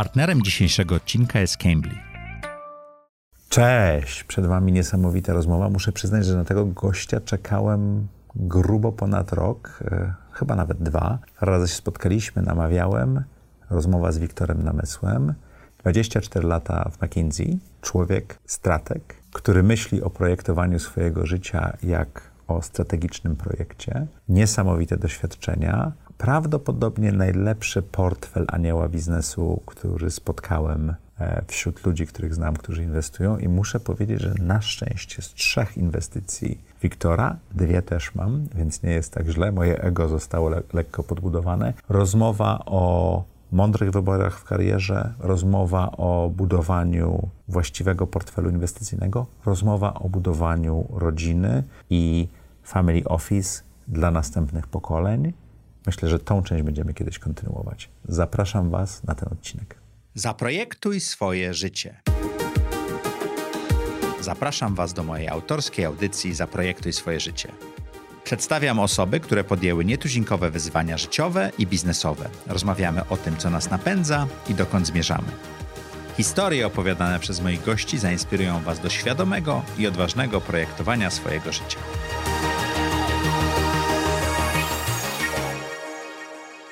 Partnerem dzisiejszego odcinka jest Cambly. Cześć, przed Wami niesamowita rozmowa. Muszę przyznać, że na tego gościa czekałem grubo ponad rok, e, chyba nawet dwa. Razy się spotkaliśmy, namawiałem. Rozmowa z Wiktorem Namysłem. 24 lata w McKinsey. Człowiek, strateg, który myśli o projektowaniu swojego życia jak o strategicznym projekcie. Niesamowite doświadczenia. Prawdopodobnie najlepszy portfel anioła biznesu, który spotkałem e, wśród ludzi, których znam, którzy inwestują. I muszę powiedzieć, że na szczęście z trzech inwestycji Wiktora, dwie też mam, więc nie jest tak źle. Moje ego zostało le lekko podbudowane. Rozmowa o mądrych wyborach w karierze, rozmowa o budowaniu właściwego portfelu inwestycyjnego, rozmowa o budowaniu rodziny i family office dla następnych pokoleń. Myślę, że tą część będziemy kiedyś kontynuować. Zapraszam Was na ten odcinek. Zaprojektuj swoje życie. Zapraszam Was do mojej autorskiej audycji Zaprojektuj swoje życie. Przedstawiam osoby, które podjęły nietuzinkowe wyzwania życiowe i biznesowe. Rozmawiamy o tym, co nas napędza i dokąd zmierzamy. Historie opowiadane przez moich gości zainspirują Was do świadomego i odważnego projektowania swojego życia.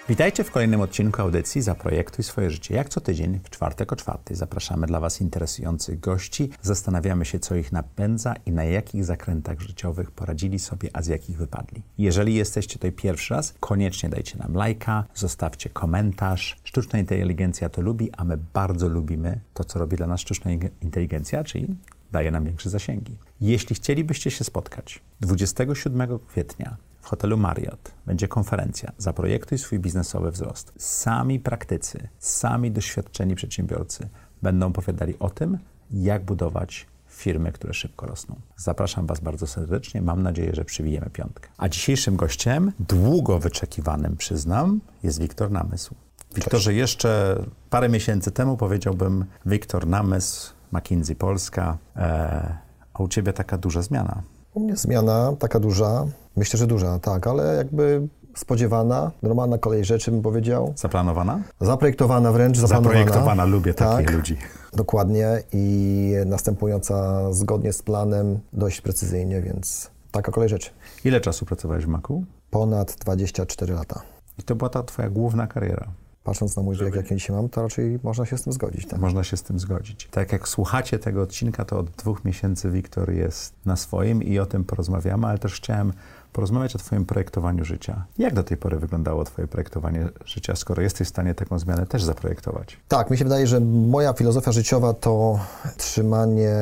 Witajcie w kolejnym odcinku audycji Zaprojektuj swoje życie. Jak co tydzień w czwartek o czwartej zapraszamy dla Was interesujących gości. Zastanawiamy się, co ich napędza i na jakich zakrętach życiowych poradzili sobie, a z jakich wypadli. Jeżeli jesteście tutaj pierwszy raz, koniecznie dajcie nam lajka, zostawcie komentarz. Sztuczna inteligencja to lubi, a my bardzo lubimy to, co robi dla nas sztuczna inteligencja, czyli daje nam większe zasięgi. Jeśli chcielibyście się spotkać 27 kwietnia hotelu Marriott będzie konferencja Zaprojektuj swój biznesowy wzrost. Sami praktycy, sami doświadczeni przedsiębiorcy będą opowiadali o tym, jak budować firmy, które szybko rosną. Zapraszam Was bardzo serdecznie. Mam nadzieję, że przybijemy piątkę. A dzisiejszym gościem, długo wyczekiwanym, przyznam, jest Wiktor Namysł. Wiktorze, jeszcze parę miesięcy temu powiedziałbym Wiktor Namysł, McKinsey Polska, e, a u Ciebie taka duża zmiana. U mnie zmiana taka duża, myślę, że duża, tak, ale jakby spodziewana, normalna kolej rzeczy bym powiedział. Zaplanowana? Zaprojektowana wręcz, zaplanowana. Zaprojektowana, lubię takich tak, ludzi. Dokładnie i następująca zgodnie z planem dość precyzyjnie, więc taka kolej rzeczy. Ile czasu pracowałeś w Macu? Ponad 24 lata. I to była ta Twoja główna kariera? Patrząc na mój wiek, jaki dzisiaj mam, to raczej można się z tym zgodzić. Tak? Można się z tym zgodzić. Tak jak słuchacie tego odcinka, to od dwóch miesięcy Wiktor jest na swoim i o tym porozmawiamy, ale też chciałem porozmawiać o Twoim projektowaniu życia. Jak do tej pory wyglądało Twoje projektowanie życia, skoro jesteś w stanie taką zmianę też zaprojektować? Tak, mi się wydaje, że moja filozofia życiowa to trzymanie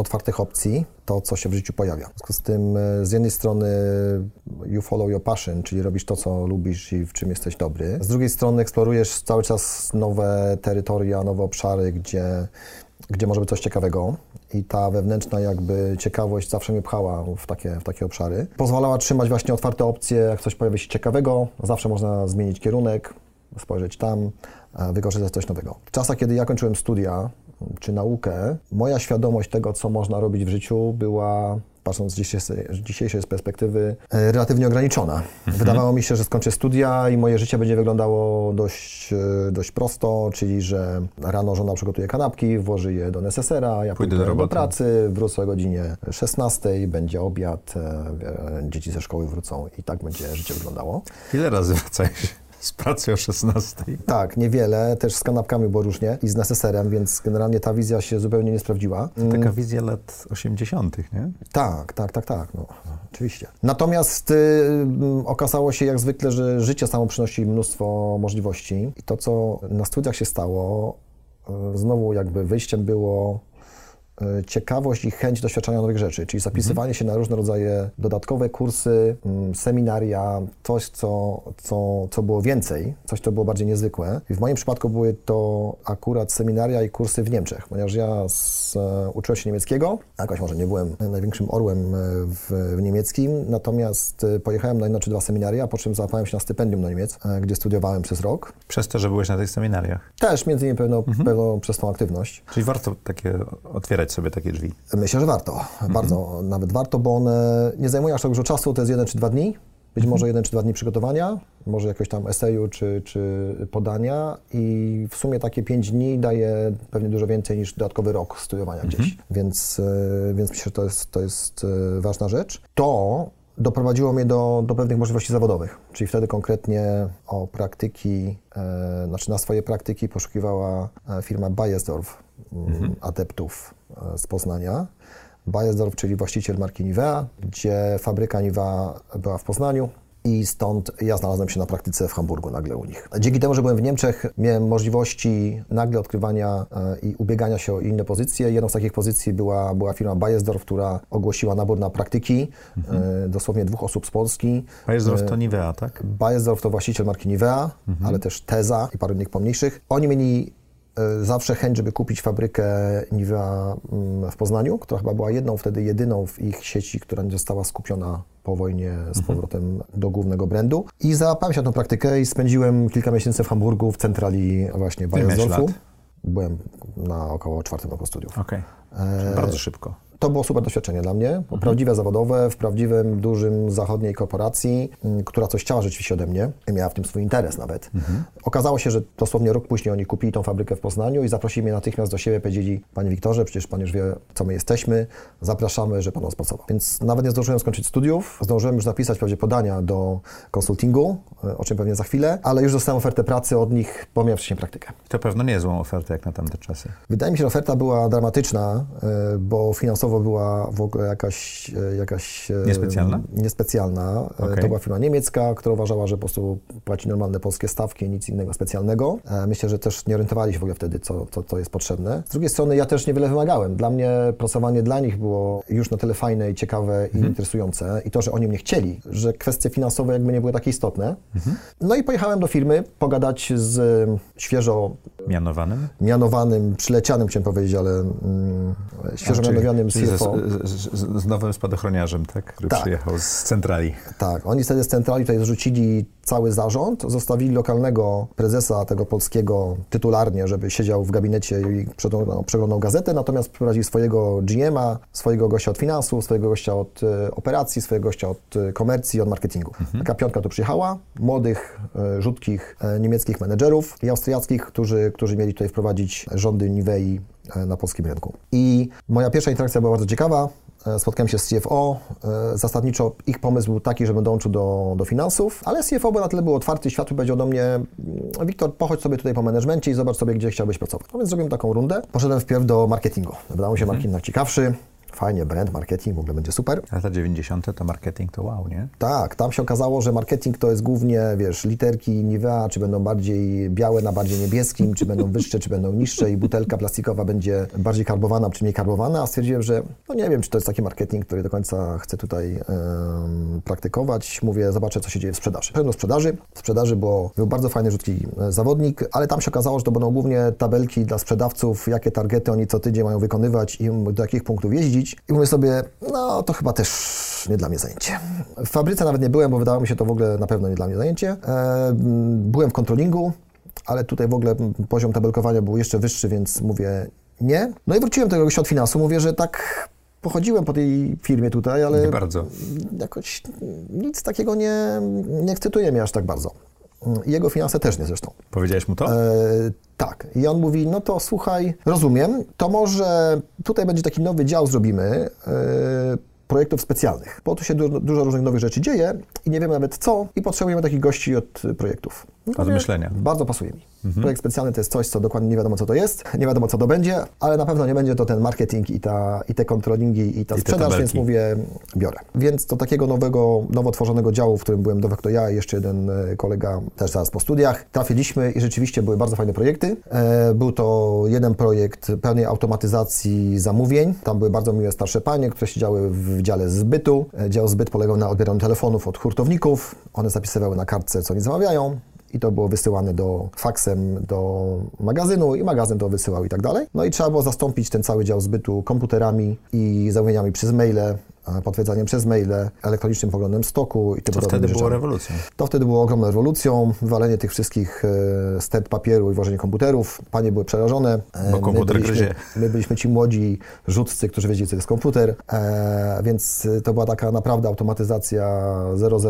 otwartych opcji, to co się w życiu pojawia. W związku z tym e, z jednej strony you follow your passion, czyli robisz to, co lubisz i w czym jesteś dobry. Z drugiej strony eksplorujesz cały czas nowe terytoria, nowe obszary, gdzie, gdzie może być coś ciekawego i ta wewnętrzna jakby ciekawość zawsze mnie pchała w takie, w takie obszary. Pozwalała trzymać właśnie otwarte opcje, jak coś pojawi się ciekawego, zawsze można zmienić kierunek, spojrzeć tam, wykorzystać coś nowego. W czasach, kiedy ja kończyłem studia, czy naukę, moja świadomość tego, co można robić w życiu, była patrząc z dzisiejszej, dzisiejszej perspektywy, e, relatywnie ograniczona. Mhm. Wydawało mi się, że skończę studia i moje życie będzie wyglądało dość, e, dość prosto, czyli że rano żona przygotuje kanapki, włoży je do nesesera, ja pójdę, pójdę do, do pracy, wrócę o godzinie 16, będzie obiad, e, dzieci ze szkoły wrócą i tak będzie życie wyglądało. Ile razy wracałeś? z pracy o 16. Tak, niewiele, też z kanapkami było różnie i z neseserem, więc generalnie ta wizja się zupełnie nie sprawdziła. To taka wizja lat 80., nie? Tak, tak, tak, tak, no, oczywiście. Natomiast y, okazało się jak zwykle, że życie samo przynosi mnóstwo możliwości i to, co na studiach się stało, y, znowu jakby wyjściem było ciekawość i chęć doświadczenia nowych rzeczy, czyli zapisywanie się na różne rodzaje dodatkowe kursy, mm, seminaria, coś, co, co, co było więcej, coś, co było bardziej niezwykłe. I w moim przypadku były to akurat seminaria i kursy w Niemczech, ponieważ ja z, e, uczyłem się niemieckiego, jakoś może nie byłem największym orłem e, w, w niemieckim, natomiast pojechałem na jedno czy dwa seminaria, po czym załapałem się na stypendium na Niemiec, gdzie studiowałem przez rok. Przez to, że byłeś na tych seminariach? Też, między innymi pewno, mhm. pewno przez tą aktywność. Czyli warto takie otwierać sobie takie drzwi? Myślę, że warto. Mhm. Bardzo, nawet warto, bo one nie zajmują aż tak dużo czasu, to jest jeden czy dwa dni. być może jeden czy dwa dni przygotowania, może jakoś tam eseju czy, czy podania i w sumie takie pięć dni daje pewnie dużo więcej niż dodatkowy rok studiowania gdzieś, więc, e, więc myślę, że to jest, to jest e, ważna rzecz. To doprowadziło mnie do, do pewnych możliwości zawodowych, czyli wtedy konkretnie o praktyki, e, znaczy na swoje praktyki poszukiwała e, firma Bayersdorf, mm, adeptów e, z Poznania. Bayersdorf, czyli właściciel marki Nivea, gdzie fabryka Nivea była w Poznaniu, i stąd ja znalazłem się na praktyce w Hamburgu nagle u nich. Dzięki temu, że byłem w Niemczech, miałem możliwości nagle odkrywania e, i ubiegania się o inne pozycje. Jedną z takich pozycji była, była firma Bayersdorf, która ogłosiła nabór na praktyki, mhm. dosłownie dwóch osób z Polski. Bayersdorf to Nivea, tak? Bayersdorf to właściciel marki Nivea, mhm. ale też Teza i paru innych pomniejszych. Oni mieli E, zawsze chęć, żeby kupić fabrykę Nivea mm, w Poznaniu, która chyba była jedną, wtedy jedyną w ich sieci, która nie została skupiona po wojnie z mhm. powrotem do głównego brandu. I załapałem się na tę praktykę i spędziłem kilka miesięcy w Hamburgu w centrali właśnie Bayersdorfu. Byłem na około czwartym roku studiów. Okej, okay. bardzo szybko to było super doświadczenie dla mnie, mhm. prawdziwe zawodowe, w prawdziwym, dużym zachodniej korporacji, m, która coś chciała rzeczywiście ode mnie i miała w tym swój interes nawet. Mhm. Okazało się, że dosłownie rok później oni kupili tą fabrykę w Poznaniu i zaprosili mnie natychmiast do siebie, powiedzieli, panie Wiktorze, przecież pan już wie, co my jesteśmy, zapraszamy, że pan nas pracował. Więc nawet nie zdążyłem skończyć studiów, zdążyłem już napisać pewnie podania do konsultingu, e, o czym pewnie za chwilę, ale już dostałem ofertę pracy od nich, bo miałem wcześniej praktykę. To pewno nie złą ofertę jak na tamte czasy. Wydaje mi się, że oferta była dramatyczna, e, bo finansowo była w ogóle jakaś... E, jakaś e, niespecjalna? Niespecjalna. E, okay. To była firma niemiecka, która uważała, że po prostu płaci normalne polskie stawki, nic innego specjalnego. Myślę, że też nie orientowali się w ogóle wtedy, co, co, co jest potrzebne. Z drugiej strony ja też niewiele wymagałem. Dla mnie pracowanie dla nich było już na tyle fajne i ciekawe i mhm. interesujące i to, że oni mnie chcieli, że kwestie finansowe jakby nie były takie istotne. Mhm. No i pojechałem do firmy pogadać z świeżo mianowanym, mianowanym przylecianym chciałem powiedzieć, ale mm, świeżo mianowanym CFO. Z, z, z, nowym spadochroniarzem, tak? który tak. przyjechał z centrali. Tak, oni wtedy z centrali tutaj zrzucili cały zarząd, zostawili lokalnego prezesa tego polskiego tytularnie, żeby siedział w gabinecie i przeglądał, przeglądał gazetę, natomiast wprowadzili swojego GM-a, swojego gościa od finansów, swojego gościa od e, operacji, swojego gościa od e, komercji, od marketingu. Mhm. Taka piątka tu przyjechała, młodych, e, rzutkich niemieckich menedżerów i austriackich, którzy, którzy mieli tutaj wprowadzić rządy Nivei na polskim rynku. I moja pierwsza interakcja była bardzo ciekawa. E, spotkałem się z CFO. E, zasadniczo ich pomysł był taki, żebym dołączył do, do finansów, ale CFO by na tyle był otwarty, światły powiedział do mnie mm, Wiktor, pochodź sobie tutaj po managemencie i zobacz sobie, gdzie chciałbyś pracować. No więc zrobiłem taką rundę. Poszedłem wpierw do marketingu. Wydawał mi się mhm. marketing ciekawszy fajnie, brand, marketing, w ogóle będzie super. Lata 90. to marketing to wow, nie? Tak, tam się okazało, że marketing to jest głównie, wiesz, literki Nivea, czy będą bardziej białe na bardziej niebieskim, czy będą wyższe, czy będą niższe i butelka plastikowa będzie bardziej karbowana, czy mniej karbowana, a stwierdziłem, że no nie wiem, czy to jest taki marketing, który do końca chcę tutaj um, praktykować. Mówię, zobaczę, co się dzieje w sprzedaży. Pewno sprzedaży. W sprzedaży było, był bardzo fajny, rzutki e, zawodnik, ale tam się okazało, że to będą głównie tabelki dla sprzedawców, jakie targety oni co tydzień mają wykonywać i do jakich punktów jeździć i mówię sobie, no to chyba też nie dla mnie zajęcie. W fabryce nawet nie byłem, bo wydawało mi się to w ogóle na pewno nie dla mnie zajęcie. E, byłem w kontrolingu, ale tutaj w ogóle poziom tabelkowania był jeszcze wyższy, więc mówię nie. No i wróciłem do tego od finansu, mówię, że tak pochodziłem po tej firmie tutaj, ale nie bardzo. jakoś nic takiego nie, nie ekscytuje mnie aż tak bardzo. Jego finanse też nie zresztą. Powiedziałeś mu to? E, tak. I on mówi, no to słuchaj, rozumiem, to może tutaj będzie taki nowy dział zrobimy, e, projektów specjalnych, bo tu się dużo, dużo, różnych nowych rzeczy dzieje i nie wiemy nawet co i potrzebujemy takich gości od projektów. No, od myślenia. Bardzo pasuje mi. Mhm. Projekt specjalny to jest coś, co dokładnie nie wiadomo, co to jest, nie wiadomo, co to będzie, ale na pewno nie będzie to ten marketing i, ta, i te kontrolingi i ta I sprzedaż, więc mówię, biorę. Więc do takiego nowego, nowo tworzonego działu, w którym byłem to ja i jeszcze jeden e, kolega, też zaraz po studiach, trafiliśmy i rzeczywiście były bardzo fajne projekty. E, był to jeden projekt pełnej automatyzacji zamówień. Tam były bardzo miłe starsze panie, które siedziały w dziale zbytu. E, dział zbyt polegał na odbieraniu telefonów od hurtowników. One zapisywały na kartce, co oni zamawiają i to było wysyłane do faksem do magazynu i magazyn to wysyłał i tak dalej. No i trzeba było zastąpić ten cały dział zbytu komputerami i zamówieniami przez maile potwierdzaniem przez maile, elektronicznym poglądem stoku i tym To wtedy było rewolucją. To wtedy było ogromną rewolucją, wywalenie tych wszystkich e, stert papieru i włożenie komputerów. Panie były przerażone. Bo komputer my byliśmy, my byliśmy ci młodzi rzutcy, którzy wiedzieli, co to jest komputer, e, więc to była taka naprawdę automatyzacja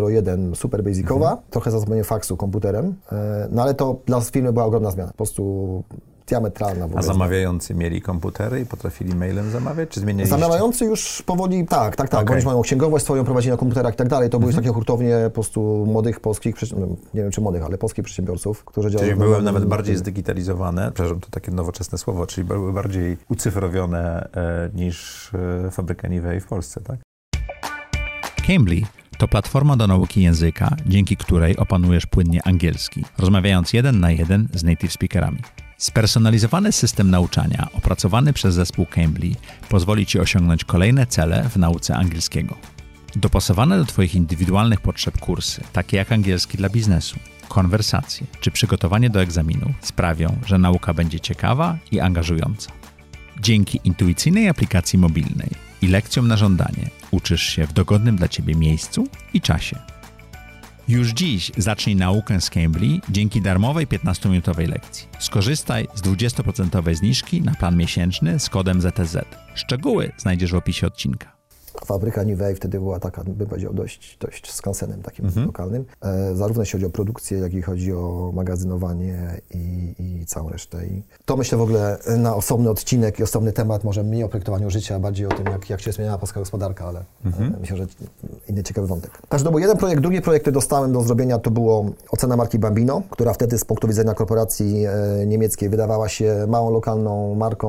001 super basicowa, Mhm. trochę zastąpienie faksu komputerem, e, no ale to dla firmy była ogromna zmiana, po prostu diametralna. w A ogóle zamawiający mieli komputery i potrafili mailem zamawiać, czy zmienialiście? Zamawiający już powoli, tak, tak, tak. Okay. Oni mają księgowość swoją, prowadzili na komputerach i tak dalej. To były takie hurtownie po prostu młodych polskich, no, nie wiem czy młodych, ale polskich przedsiębiorców, którzy działają... Czyli były na- nawet na- bardziej zdigitalizowane, przepraszam, to takie nowoczesne słowo, czyli były bardziej ucyfrowione e, niż e, fabryka Nivei w Polsce, tak? Cambly to platforma do nauki języka, dzięki której opanujesz płynnie angielski, rozmawiając jeden na jeden z native speakerami. Spersonalizowany system nauczania opracowany przez zespół Cambly pozwoli Ci osiągnąć kolejne cele w nauce angielskiego. Dopasowane do Twoich indywidualnych potrzeb kursy, takie jak angielski dla biznesu, konwersacje czy przygotowanie do egzaminu, sprawią, że nauka będzie ciekawa i angażująca. Dzięki intuicyjnej aplikacji mobilnej i lekcjom na żądanie uczysz się w dogodnym dla Ciebie miejscu i czasie. Już dziś zacznij naukę z Cambly dzięki darmowej 15-minutowej lekcji. Skorzystaj z 20% zniżki na plan miesięczny z kodem ZTZ. Szczegóły znajdziesz w opisie odcinka. Fabryka Nivei wtedy była taka, bym powiedział, dość, dość skansenem takim Mhm. lokalnym. E, zarówno jeśli chodzi o produkcję, jak i chodzi o magazynowanie i, i całą resztę. I to myślę w ogóle na osobny odcinek i osobny temat, może mniej o projektowaniu życia, bardziej o tym, jak, jak się zmieniała polska gospodarka, ale Mhm. e, myślę, że inny ciekawy wątek. Także to był jeden projekt. Drugi projekt, który dostałem do zrobienia, to było ocena marki Bambino, która wtedy z punktu widzenia korporacji e, niemieckiej wydawała się małą, lokalną marką,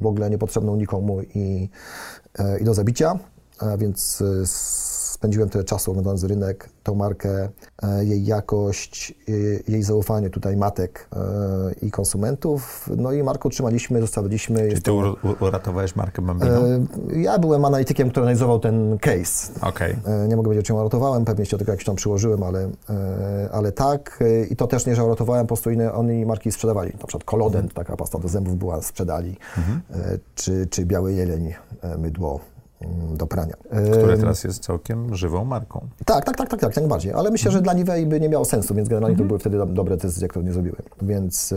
w ogóle niepotrzebną nikomu i, e, i do zabicia. A więc y, spędziłem tyle czasu oglądając rynek, tą markę, e, jej jakość, y, jej zaufanie tutaj matek e, i konsumentów. No i markę utrzymaliśmy, zostawiliśmy. Jest ty to- ur- uratowałeś markę Bambino? e, Ja byłem analitykiem, który analizował ten case. E, Nie mogę powiedzieć, czym ratowałem, pewnie się tylko jakiś tam przyłożyłem, ale, e, ale tak. E, I to też nie, że ratowałem, po prostu inne, oni marki sprzedawali. Na przykład Kolodent, taka pasta do zębów była, sprzedali. E, Czy, czy Biały Jeleń, e, mydło do prania. Które teraz jest całkiem żywą marką. tak, tak, tak, tak, tak, jak najbardziej. Ale myślę, że dla Nivei by nie miało sensu, więc generalnie to były wtedy do- dobre decyzje, które nie zrobiłem. Więc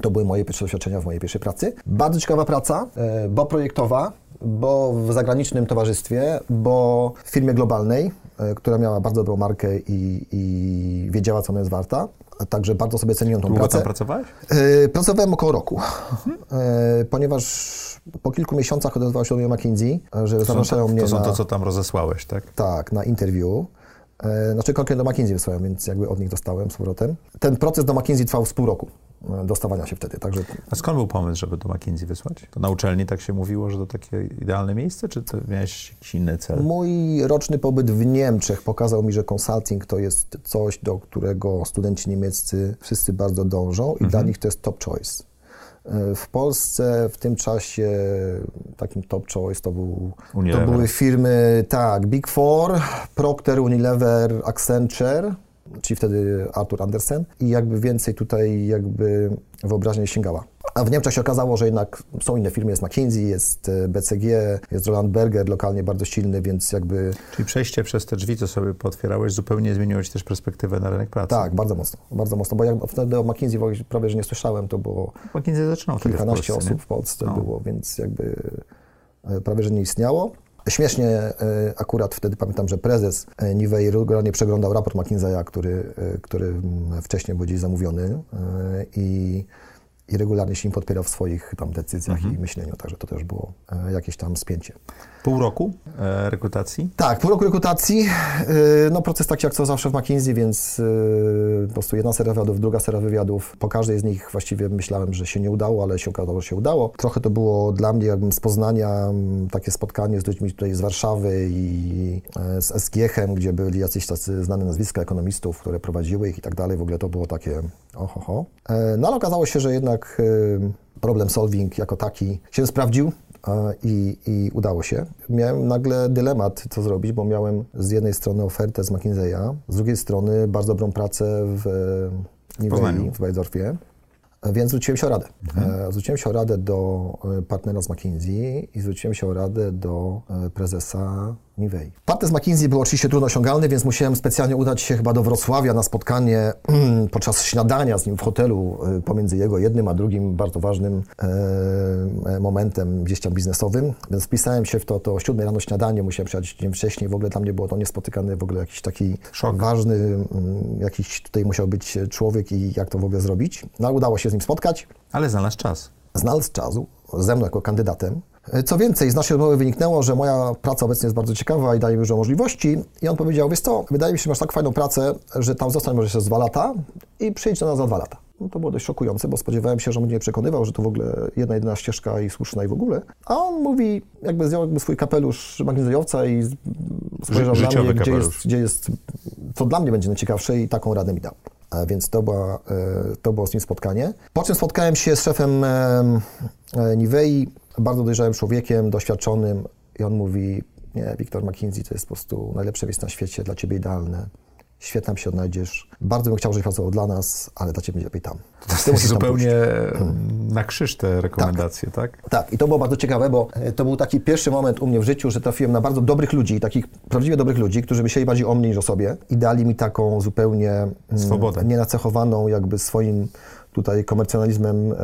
to były moje pierwsze doświadczenia w mojej pierwszej pracy. Bardzo ciekawa praca, e, bo projektowa, bo w zagranicznym towarzystwie, bo w firmie globalnej, która miała bardzo dobrą markę i, i wiedziała, co ona jest warta. Także bardzo sobie ceniłem tą Długo pracę. tam pracowałeś? E, Pracowałem około roku, e, ponieważ po kilku miesiącach odezwał się do mnie McKinsey, e, że zapraszają mnie to są na... to, co tam rozesłałeś, tak? Tak, na interview. E, Znaczy konkretnie do McKinsey wysłałem, więc jakby od nich dostałem z powrotem. Ten proces do McKinsey trwał z pół roku e, dostawania się wtedy, także A skąd był pomysł, żeby do McKinsey wysłać? To na uczelni tak się mówiło, że to takie idealne miejsce, czy to miałeś jakiś inny cel? mój roczny pobyt w Niemczech pokazał mi, że consulting to jest coś, do którego studenci niemieccy wszyscy bardzo dążą i dla nich to jest top choice. E, W Polsce w tym czasie takim top choice to, był, to były firmy, tak, Big Four, Procter, Unilever, Accenture, czyli wtedy Arthur Andersen i jakby więcej tutaj jakby wyobraźnia sięgała. A w Niemczech się okazało, że jednak są inne firmy, jest McKinsey, jest e, BCG, jest Roland Berger, lokalnie bardzo silny, więc jakby Czyli przejście przez te drzwi, co sobie pootwierałeś, zupełnie zmieniło ci też perspektywę na rynek pracy. tak, bardzo mocno, bardzo mocno, bo jak wtedy o McKinsey prawie, że nie słyszałem, to było McKinsey zaczynał wtedy w kilkanaście Polsce, osób nie? w Polsce No. było, więc jakby e, prawie, że nie istniało. Śmiesznie e, akurat wtedy pamiętam, że prezes e, Nivei regularnie przeglądał raport McKinseya, który, e, który wcześniej był gdzieś zamówiony i, i regularnie się im podpierał w swoich tam decyzjach Mhm. i myśleniu, także to też było jakieś tam spięcie. Pół roku e, rekrutacji. Tak, pół roku rekrutacji, yy, no proces taki jak co zawsze w McKinsey, więc yy, po prostu jedna seria wywiadów, druga seria wywiadów. Po każdej z nich właściwie myślałem, że się nie udało, ale się okazało, że się udało. Trochę to było dla mnie jakbym z Poznania, takie spotkanie z ludźmi tutaj z Warszawy i e, z SGH-em, gdzie byli jacyś tacy znane nazwiska ekonomistów, które prowadziły ich i tak dalej. W ogóle to było takie oho, ho. E, No ale okazało się, że jednak e, problem solving jako taki się sprawdził. I, I udało się. Miałem nagle dylemat, co zrobić, bo miałem z jednej strony ofertę z McKinsey'a, z drugiej strony bardzo dobrą pracę w Nivei, Poznaniu. w Weidorfie, E, więc zwróciłem się o radę. E, Zwróciłem się o radę do e, partnera z McKinsey i zwróciłem się o radę do prezesa Nivei. Partner z McKinsey był oczywiście trudno osiągalny, więc musiałem specjalnie udać się chyba do Wrocławia na spotkanie podczas śniadania z nim w hotelu y, pomiędzy jego jednym a drugim bardzo ważnym e, e, momentem gdzieś tam biznesowym. Więc wpisałem się w to, to o 7 rano śniadanie, musiałem przyjechać dzień wcześniej. W ogóle tam nie było to niespotykany w ogóle jakiś taki Szok. ważny, mm, jakiś tutaj musiał być człowiek i jak to w ogóle zrobić. No udało się z nim spotkać. Ale znalazł czas. Znalazł czasu ze mną jako kandydatem. Co więcej, z naszej rozmowy wyniknęło, że moja praca obecnie jest bardzo ciekawa i daje mi dużo możliwości. I on powiedział, wiesz co, wydaje mi się, że masz tak fajną pracę, że tam zostań może jeszcze z dwa lata i przyjdź do nas za dwa lata. No to było dość szokujące, bo spodziewałem się, że on mnie przekonywał, że to w ogóle jedna, jedyna ścieżka i słuszna i w ogóle. A on mówi, jakby zdjął jakby swój kapelusz magnezjowca i spojrzał na życiowy mnie, gdzie jest, gdzie jest, co dla mnie będzie najciekawsze i taką radę mi dał. A Więc to, była, e, to było z nim spotkanie. Po czym spotkałem się z szefem em, e, Nivei, bardzo dojrzałym człowiekiem, doświadczonym i on mówi, nie, Wiktor McKinsey to jest po prostu najlepsze miejsce na świecie, dla Ciebie idealne. Świetnie tam się odnajdziesz. Bardzo bym chciał, żebyś pracował dla nas, ale dla Ciebie będzie lepiej tam. Ty tam pójść. Zupełnie na krzyż te rekomendacje, tak? Tak, i to było bardzo ciekawe, bo e, to był taki pierwszy moment u mnie w życiu, że trafiłem na bardzo dobrych ludzi, takich prawdziwie dobrych ludzi, którzy myśleli bardziej o mnie niż o sobie i dali mi taką zupełnie mm, Swobodę. nienacechowaną jakby swoim tutaj komercjonalizmem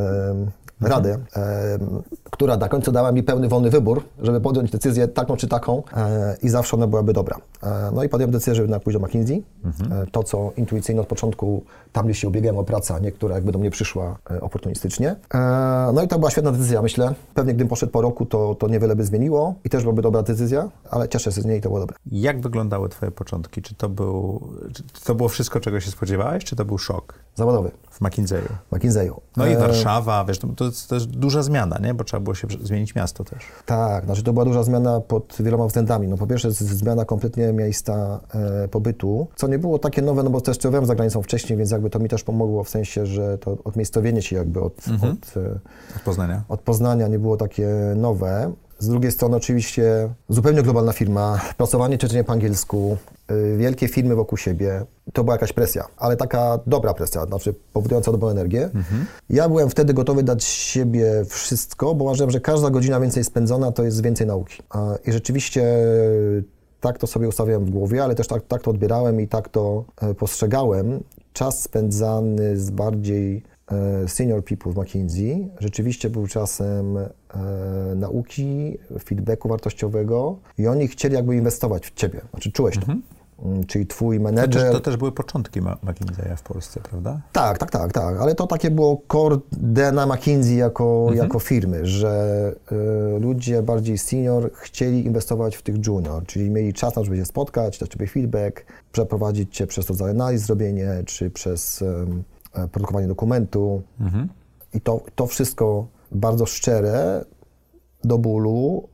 radę, em, która na końcu dała mi pełny wolny wybór, żeby podjąć decyzję taką czy taką e, i zawsze ona byłaby dobra. E, no i podjąłem decyzję, żeby jednak pójść do McKinsey. E, to, co intuicyjnie od początku tam gdzieś się ubiegałem o pracę, a nie która jakby do mnie przyszła e, oportunistycznie. E, no i to była świetna decyzja, myślę. Pewnie gdybym poszedł po roku, to, to niewiele by zmieniło i też byłaby dobra decyzja, ale cieszę się z niej i to było dobre. Jak wyglądały twoje początki? Czy to, był, czy to było wszystko, czego się spodziewałeś, czy to był szok Zawodowy w McKinseyu? McKinseyu. No i E, Warszawa, wiesz, to, to jest też duża zmiana, nie? Bo trzeba było się zmienić miasto też. Tak, znaczy to była duża zmiana pod wieloma względami. No po pierwsze zmiana kompletnie miejsca e, pobytu, co nie było takie nowe, no bo też za granicą wcześniej, więc jakby to mi też pomogło w sensie, że to odmiejscowienie się jakby od, Mhm. od, e, Od Poznania. od Poznania nie było takie nowe. Z drugiej strony oczywiście zupełnie globalna firma, pracowanie czytanie po angielsku, y, wielkie firmy wokół siebie, to była jakaś presja, ale taka dobra presja, znaczy powodująca dobrą energię. Ja byłem wtedy gotowy dać siebie wszystko, bo uważałem, że każda godzina więcej spędzona to jest więcej nauki. I rzeczywiście tak to sobie ustawiałem w głowie, ale też tak, tak to odbierałem i tak to e, postrzegałem. Czas spędzany z bardziej e, senior people w McKinsey rzeczywiście był czasem e, nauki, feedbacku wartościowego i oni chcieli jakby inwestować w ciebie. Znaczy czułeś to. Mm, Czyli twój To też, menedżer... to też były początki McKinseya w Polsce, prawda? Tak, tak, tak, tak, ale to takie było core DNA McKinsey jako, jako firmy, że y, ludzie bardziej senior chcieli inwestować w tych junior, czyli mieli czas na to, żeby się spotkać, dać sobie feedback, przeprowadzić cię przez rodzaj analiz zrobienie, czy przez e, produkowanie dokumentu. I to, to wszystko bardzo szczere, do bólu, y,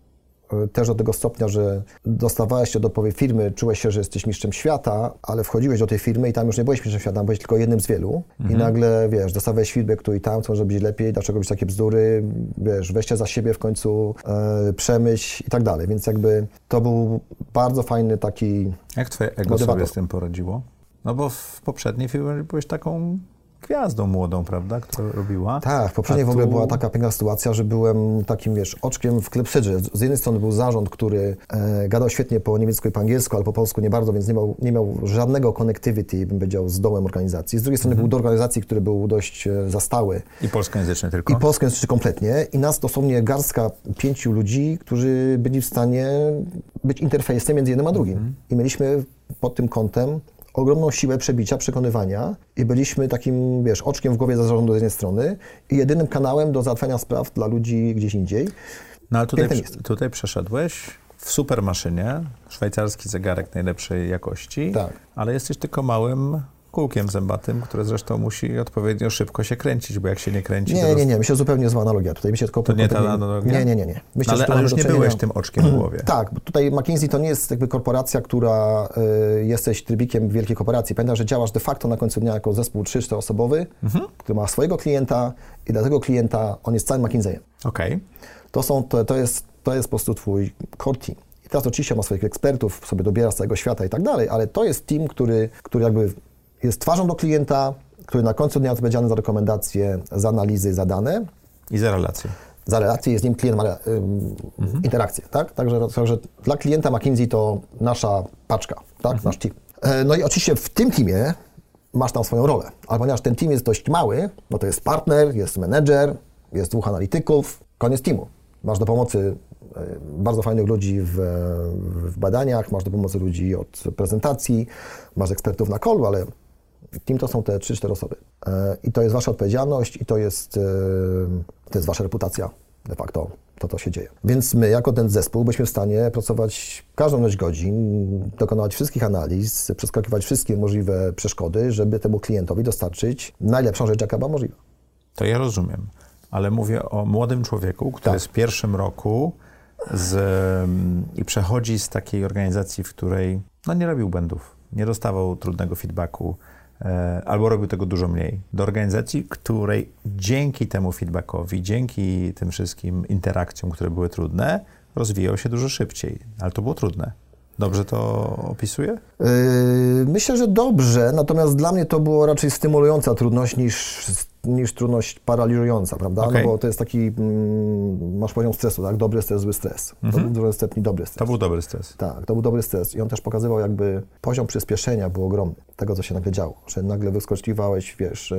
też do tego stopnia, że dostawałeś się do powie firmy, czułeś się, że jesteś mistrzem świata, ale wchodziłeś do tej firmy i tam już nie byłeś mistrzem świata, byłeś tylko jednym z wielu i nagle, wiesz, dostawałeś feedback tu i tam, co może być lepiej, dlaczego robisz takie bzdury, wiesz, weźcie za siebie w końcu, e, przemyśl i tak dalej, więc jakby to był bardzo fajny taki, Jak twoje ego Motywator. sobie z tym poradziło? No bo w poprzedniej firmie byłeś taką gwiazdą młodą, prawda, która robiła. Tak, w poprzedniej A w ogóle tu- była taka piękna sytuacja, że byłem takim, wiesz, oczkiem w klepsydrze. Z jednej strony był zarząd, który e, gadał świetnie po niemiecku i po angielsku, ale po polsku nie bardzo, więc nie miał, nie miał żadnego connectivity, bym powiedział, z dołem organizacji. Z drugiej strony był do organizacji, który był dość e, zastały I polskojęzyczny tylko. i polskojęzyczny kompletnie i nas dosłownie garstka pięciu ludzi, którzy byli w stanie być interfejsem między jednym a drugim. I mieliśmy pod tym kątem ogromną siłę przebicia, przekonywania i byliśmy takim, wiesz, oczkiem w głowie zarządu z jednej strony i jedynym kanałem do załatwiania spraw dla ludzi gdzieś indziej. No ale tutaj, tutaj przeszedłeś w super maszynie, szwajcarski zegarek najlepszej jakości, Tak. ale jesteś tylko małym kółkiem zębatym, które zresztą musi odpowiednio szybko się kręcić, bo jak się nie kręci, Nie, nie, nie, myślę zupełnie zła analogia. Tutaj mi się tylko... To nie ta analogia? Nie, nie, nie. nie. Myślę, ale, tu ale mamy już nie byłeś tym oczkiem w głowie. Tak, tutaj McKinsey to nie jest jakby korporacja, która y, jesteś trybikiem wielkiej korporacji. Pamiętaj, że działasz de facto na końcu dnia jako zespół 3-4 osobowy, który ma swojego klienta i dla tego klienta on jest całym McKinseyem. Okej. To, są, to, to, jest, to jest po prostu twój core team. I teraz oczywiście ma swoich ekspertów, sobie dobiera z całego świata i tak dalej, ale to jest team, który, który jakby jest twarzą do klienta, który na końcu dnia odpowiedzialny za rekomendacje, za analizy, za dane I za relacje. za relację i z nim klient ma mhm. interakcję, tak? Także, także dla klienta McKinsey to nasza paczka, tak? Mhm. Nasz team. E, no i oczywiście w tym teamie masz tam swoją rolę, ale ponieważ ten team jest dość mały, no to jest partner, jest menedżer, jest dwóch analityków, koniec teamu. Masz do pomocy e, bardzo fajnych ludzi w, w badaniach, masz do pomocy ludzi od prezentacji, masz ekspertów na kolu, ale team to są te 3-4 osoby. E, I to jest wasza odpowiedzialność i to jest, e, to jest wasza reputacja de facto to, to się dzieje. Więc my, jako ten zespół, byśmy w stanie pracować każdą ilość godzin, dokonywać wszystkich analiz, przeskakiwać wszystkie możliwe przeszkody, żeby temu klientowi dostarczyć najlepszą rzecz, jaka była możliwa. To ja rozumiem, ale mówię o młodym człowieku, który tak. jest w pierwszym roku z, i przechodzi z takiej organizacji, w której no, nie robił błędów, nie dostawał trudnego feedbacku, albo robił tego dużo mniej, do organizacji, której dzięki temu feedbackowi, dzięki tym wszystkim interakcjom, które były trudne, rozwijał się dużo szybciej. Ale to było trudne. Dobrze to opisuję? Yy, myślę, że dobrze, natomiast dla mnie to było raczej stymulująca trudność niż, niż trudność paraliżująca, prawda? Okay. No bo to jest taki, mm, masz poziom stresu, tak? Dobry stres, zły stres. Mm -hmm. To mhm. był dobry stres. To był dobry stres. Tak, to był dobry stres i on też pokazywał jakby poziom przyspieszenia był ogromny, tego co się nagle działo, że nagle wyskoczywałeś, wiesz,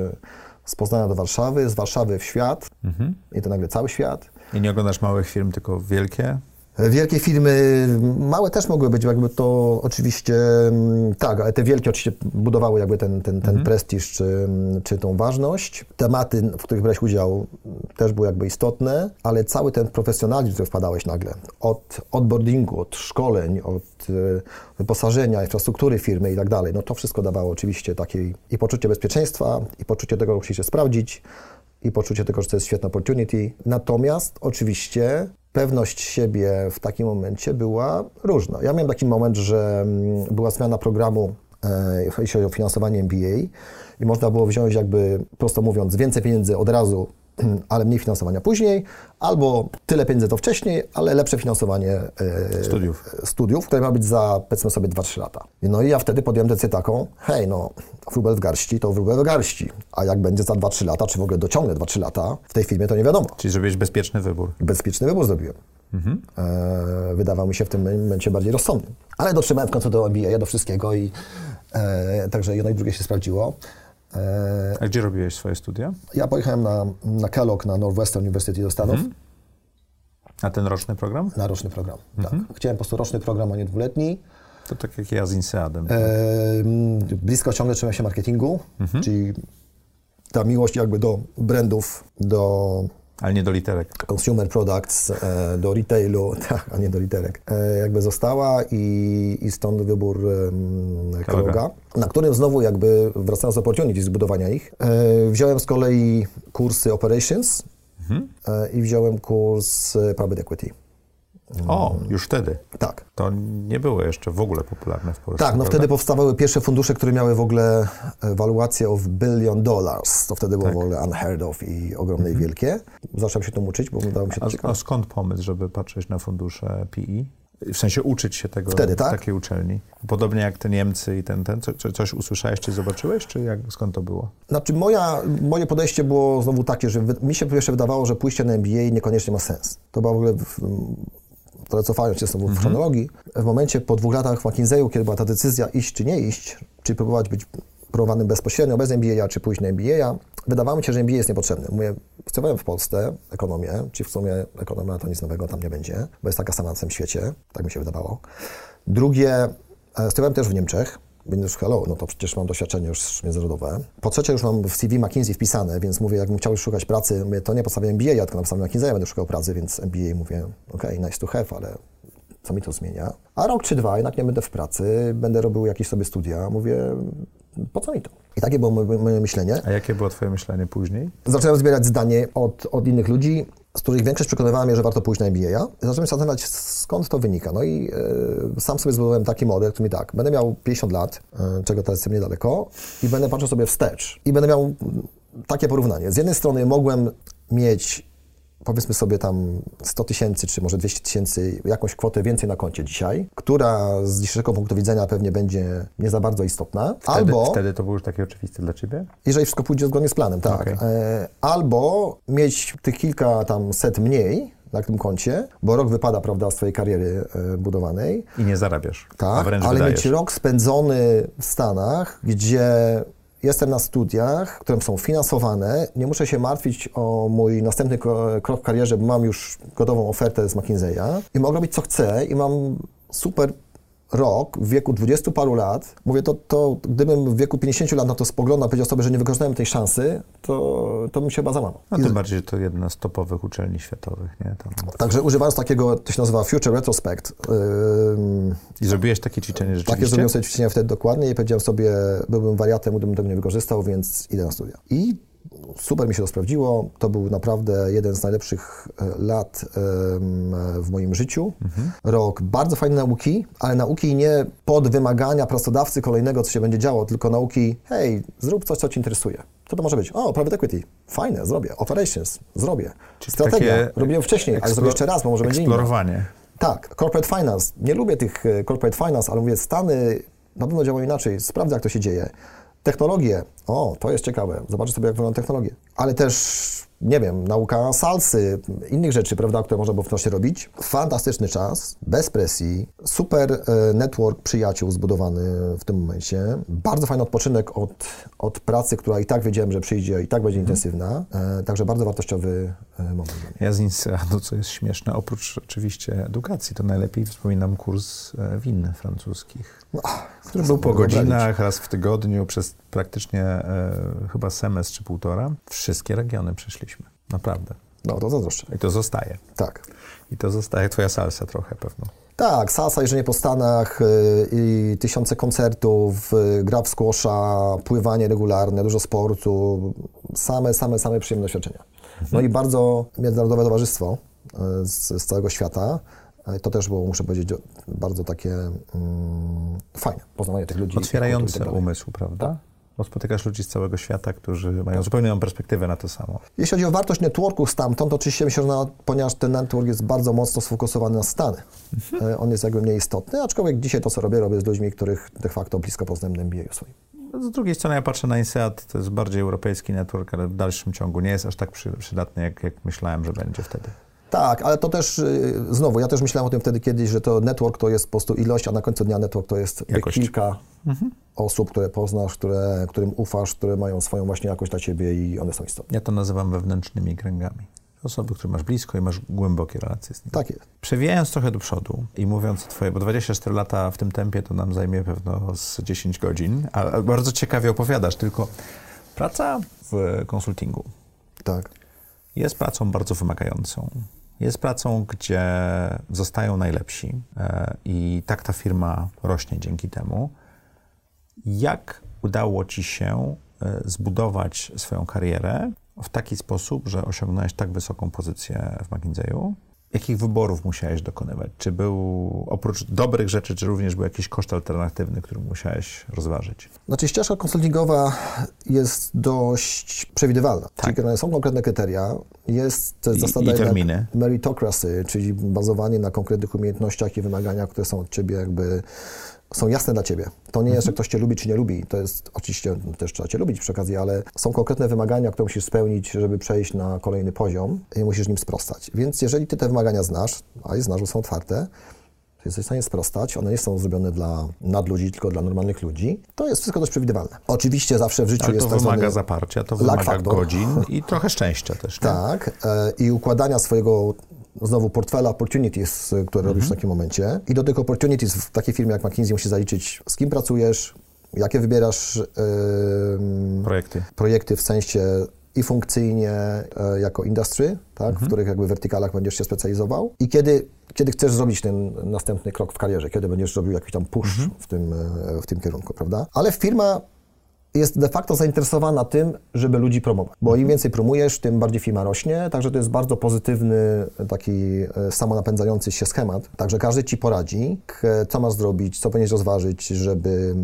z Poznania do Warszawy, z Warszawy w świat mm -hmm. i to nagle cały świat. I nie oglądasz małych firm, tylko wielkie? Wielkie firmy, małe też mogły być, jakby to oczywiście, mm, tak, ale te wielkie oczywiście budowały jakby ten, ten, ten mhm. prestiż czy, czy tą ważność. Tematy, w których brałeś udział też były jakby istotne, ale cały ten profesjonalizm, w który wpadałeś nagle, od onboardingu, od szkoleń, od e, wyposażenia, infrastruktury firmy i tak dalej, no to wszystko dawało oczywiście takiej i poczucie bezpieczeństwa, i poczucie tego, że musisz się sprawdzić, i poczucie tego, że to jest świetna opportunity. Natomiast oczywiście pewność siebie w takim momencie była różna. Ja miałem taki moment, że mm, była zmiana programu, e, jeśli chodzi o finansowanie MBA i można było wziąć jakby, prosto mówiąc, więcej pieniędzy od razu ale mniej finansowania później, albo tyle pieniędzy to wcześniej, ale lepsze finansowanie e, studiów. studiów, które ma być za, powiedzmy sobie, 2-3 lata. No i ja wtedy podjąłem decyzję taką, hej, no, wróbel w garści to wróbel w garści, a jak będzie za 2-3 lata, czy w ogóle dociągnę 2-3 lata w tej firmie, to nie wiadomo. Czyli zrobiłeś bezpieczny wybór. Bezpieczny wybór zrobiłem. Mhm. E, wydawał mi się w tym momencie bardziej rozsądny. Ale dotrzymałem w końcu do MBA, do wszystkiego i e, także jedno i drugie się sprawdziło. A gdzie robiłeś swoje studia? Ja pojechałem na, na Kellogg, na Northwestern University do Stanów. Mhm. A ten roczny program? Na roczny program, mhm. tak. Chciałem po prostu roczny program, a nie dwuletni. To tak jak ja z INSEADem. E, blisko ciągle trzymałem się marketingu, mhm. czyli ta miłość jakby do brandów, do ale nie do literek. Consumer products, e, do retailu, tak, a nie do literek. E, jakby została i, i stąd wybór Kelloga, na którym znowu jakby wracając do opportunity zbudowania ich, e, wziąłem z kolei kursy operations mhm. i wziąłem kurs private equity. O, już wtedy? Tak. To nie było jeszcze w ogóle popularne w Polsce. Tak, no wtedy powstawały pierwsze fundusze, które miały w ogóle waluację of billion dollars. To wtedy było tak. w ogóle unheard of i ogromne i mhm. wielkie. Zacząłem się tym uczyć, bo wydawało mi się to a, ciekawe. A skąd pomysł, żeby patrzeć na fundusze PI? W sensie uczyć się tego Wtedy, tak? w takiej uczelni. Podobnie jak te Niemcy i ten, ten. Co, coś usłyszałeś, czy zobaczyłeś, czy jak, skąd to było? Znaczy moja, moje podejście było znowu takie, że mi się jeszcze wydawało, że pójście na MBA niekoniecznie ma sens. To była w ogóle ale cofając się znowu w mhm. chronologii, w momencie po dwóch latach w McKinsey'u, kiedy była ta decyzja iść czy nie iść, czy próbować być prowanym bezpośrednio, bez MBA, czy pójść na MBA, wydawało mi się, że MBA jest niepotrzebny. Mówię, studiowałem w Polsce ekonomię, czy w sumie ekonomia to nic nowego tam nie będzie, bo jest taka sama na całym świecie, tak mi się wydawało. Drugie, e, studiowałem też w Niemczech, już hello, no to przecież mam doświadczenie już międzynarodowe. Po trzecie już mam w CV McKinsey wpisane, więc mówię, jakbym chciał szukać pracy, mówię, to nie podstawię MBA, ja tylko na podstawie McKinsey będę szukał pracy, więc MBA mówię, ok, nice to have, ale co mi to zmienia? A rok czy dwa jednak nie będę w pracy, będę robił jakieś sobie studia, mówię, po co mi to? I takie było moje, moje myślenie. A jakie było Twoje myślenie później? Zacząłem zbierać zdanie od, od innych ludzi, z których większość przekonywała mnie, że warto pójść na MBA. Zacząłem zastanawiać, skąd to wynika. No i e, sam sobie zbudowałem taki model, który mi tak, będę miał 50 lat, e, czego teraz jestem niedaleko, i będę patrzył sobie wstecz. I będę miał takie porównanie. Z jednej strony mogłem mieć powiedzmy sobie tam 100 tysięcy, czy może 200 tysięcy, jakąś kwotę więcej na koncie dzisiaj, która z dzisiejszego punktu widzenia pewnie będzie nie za bardzo istotna, Wtedy, albo wtedy to było już takie oczywiste dla ciebie? jeżeli wszystko pójdzie zgodnie z planem, tak. Okej. E, albo mieć tych kilka tam set mniej na tym koncie, bo rok wypada, prawda, z twojej kariery e, budowanej, I nie zarabiasz, tak, ale wydajesz. mieć rok spędzony w Stanach, gdzie jestem na studiach, które są finansowane, nie muszę się martwić o mój następny kro- krok w karierze, bo mam już gotową ofertę z McKinsey'a i mogę robić co chcę i mam super rok w wieku 20 paru lat. Mówię, to, to gdybym w wieku 50 lat na to spoglądał, powiedział sobie, że nie wykorzystałem tej szansy, to, to bym się chyba załamał. No tym bardziej, że to jedna z topowych uczelni światowych, nie? Tam. Także używając takiego, to się nazywa Future Retrospect, ym, I zrobiłeś takie ćwiczenie Takie rzeczywiście? zrobiłem sobie ćwiczenia wtedy dokładnie i powiedziałem sobie, byłbym wariatem, gdybym tego nie wykorzystał, więc idę na studia. I super mi się to sprawdziło. To był naprawdę jeden z najlepszych e, lat em, w moim życiu. Rok bardzo fajnej nauki, ale nauki nie pod wymagania pracodawcy kolejnego, co się będzie działo, tylko nauki, hej, zrób coś, co Ci interesuje. Co to może być? O, private equity. Fajne, zrobię. Operations, zrobię. Czyli Strategia, robiłem wcześniej, ale zrobię jeszcze raz, bo może będzie inna. Eksplorowanie. Tak, corporate finance. Nie lubię tych e, corporate finance, ale mówię, Stany na pewno działają inaczej. Sprawdzę, jak to się dzieje. Technologie. O, to jest ciekawe. Zobaczę sobie, jak wyglądają technologie. Ale też, nie wiem, nauka salsy, innych rzeczy, prawda, które można było w nosie robić. Fantastyczny czas, bez presji, super e, network przyjaciół zbudowany w tym momencie. Bardzo fajny odpoczynek od, od pracy, która i tak wiedziałem, że przyjdzie i tak będzie intensywna. E, także bardzo wartościowy e, moment. Ja z INSEAD-u, co jest śmieszne, oprócz oczywiście edukacji, to najlepiej wspominam kurs win francuskich, który był po godzinach, raz w tygodniu, przez praktycznie e, chyba semestr czy półtora. Wszystkie regiony przeszliśmy, naprawdę. No, to zazdroszczę. I to zostaje. Tak. I to zostaje twoja salsa trochę pewno. Tak, salsa, jeżdżenie po Stanach y, i tysiące koncertów, y, gra w squasha, pływanie regularne, dużo sportu, same, same, same przyjemne doświadczenia. No i bardzo międzynarodowe towarzystwo y, z, z całego świata. To też było, muszę powiedzieć, bardzo takie mm, fajne, poznawanie tych ludzi. Otwierające tak umysł, prawda? Bo spotykasz ludzi z całego świata, którzy mają zupełnie inną perspektywę na to samo. Jeśli chodzi o wartość networku stamtąd, to oczywiście myślę, że na, ponieważ ten network jest bardzo mocno sfokusowany na Stany, e, on jest jakby mniej istotny, aczkolwiek dzisiaj to, co robię, robię z ludźmi, których de facto blisko poznałem na MBA swoim. Z drugiej strony ja patrzę na INSEAD, to jest bardziej europejski network, ale w dalszym ciągu nie jest aż tak przy, przydatny, jak, jak myślałem, że będzie wtedy. Tak, ale to też, y, znowu, ja też myślałem o tym wtedy kiedyś, że to network to jest po prostu ilość, a na końcu dnia network to jest Jakość. kilka osób, które poznasz, które, którym ufasz, które mają swoją właśnie jakość dla ciebie i one są istotne. Ja to nazywam wewnętrznymi kręgami. Osoby, które masz blisko i masz głębokie relacje z nimi. Tak jest. Przewijając trochę do przodu i mówiąc o twoje, bo 24 lata w tym tempie to nam zajmie pewno z 10 godzin, a a bardzo ciekawie opowiadasz, tylko praca w konsultingu Tak. jest pracą bardzo wymagającą. Jest pracą, gdzie zostają najlepsi e, i tak ta firma rośnie dzięki temu. Jak udało ci się e, zbudować swoją karierę w taki sposób, że osiągnąłeś tak wysoką pozycję w McKinsey'u? Jakich wyborów musiałeś dokonywać? Czy był, oprócz dobrych rzeczy, czy również był jakiś koszt alternatywny, który musiałeś rozważyć? Znaczy ścieżka konsultingowa jest dość przewidywalna. Czyli generalnie są konkretne kryteria, jest Tak. I- zasada i terminy. meritocracy, czyli bazowanie na konkretnych umiejętnościach i wymaganiach, które są od ciebie jakby są jasne dla ciebie. To nie jest, że ktoś cię lubi czy nie lubi. To jest oczywiście też trzeba cię lubić przy okazji, ale są konkretne wymagania, które musisz spełnić, żeby przejść na kolejny poziom i musisz nim sprostać. Więc jeżeli ty te wymagania znasz, a je znasz, bo są otwarte, to jesteś w stanie sprostać, one nie są zrobione dla nadludzi, tylko dla normalnych ludzi, to jest wszystko dość przewidywalne. Oczywiście zawsze w życiu Ale jest to tak wymaga zwany zaparcia, to wymaga godzin i trochę szczęścia też. Nie? Tak, e, i układania swojego znowu portfela opportunities, e, które robisz w takim momencie. I do tych opportunities w takiej firmie jak McKinsey musisz zaliczyć, z kim pracujesz, jakie wybierasz em, Projekty. projekty w sensie i funkcyjnie e, jako industry, tak, w których jakby wertykalach będziesz się specjalizował i kiedy, kiedy chcesz zrobić ten następny krok w karierze, kiedy będziesz robił jakiś tam push w, tym, e, w tym kierunku, prawda? Ale firma jest de facto zainteresowana tym, żeby ludzi promować. Bo im więcej promujesz, tym bardziej firma rośnie, także to jest bardzo pozytywny, taki e, samonapędzający się schemat. Także każdy ci poradzi, co masz zrobić, co powinieneś rozważyć, żeby,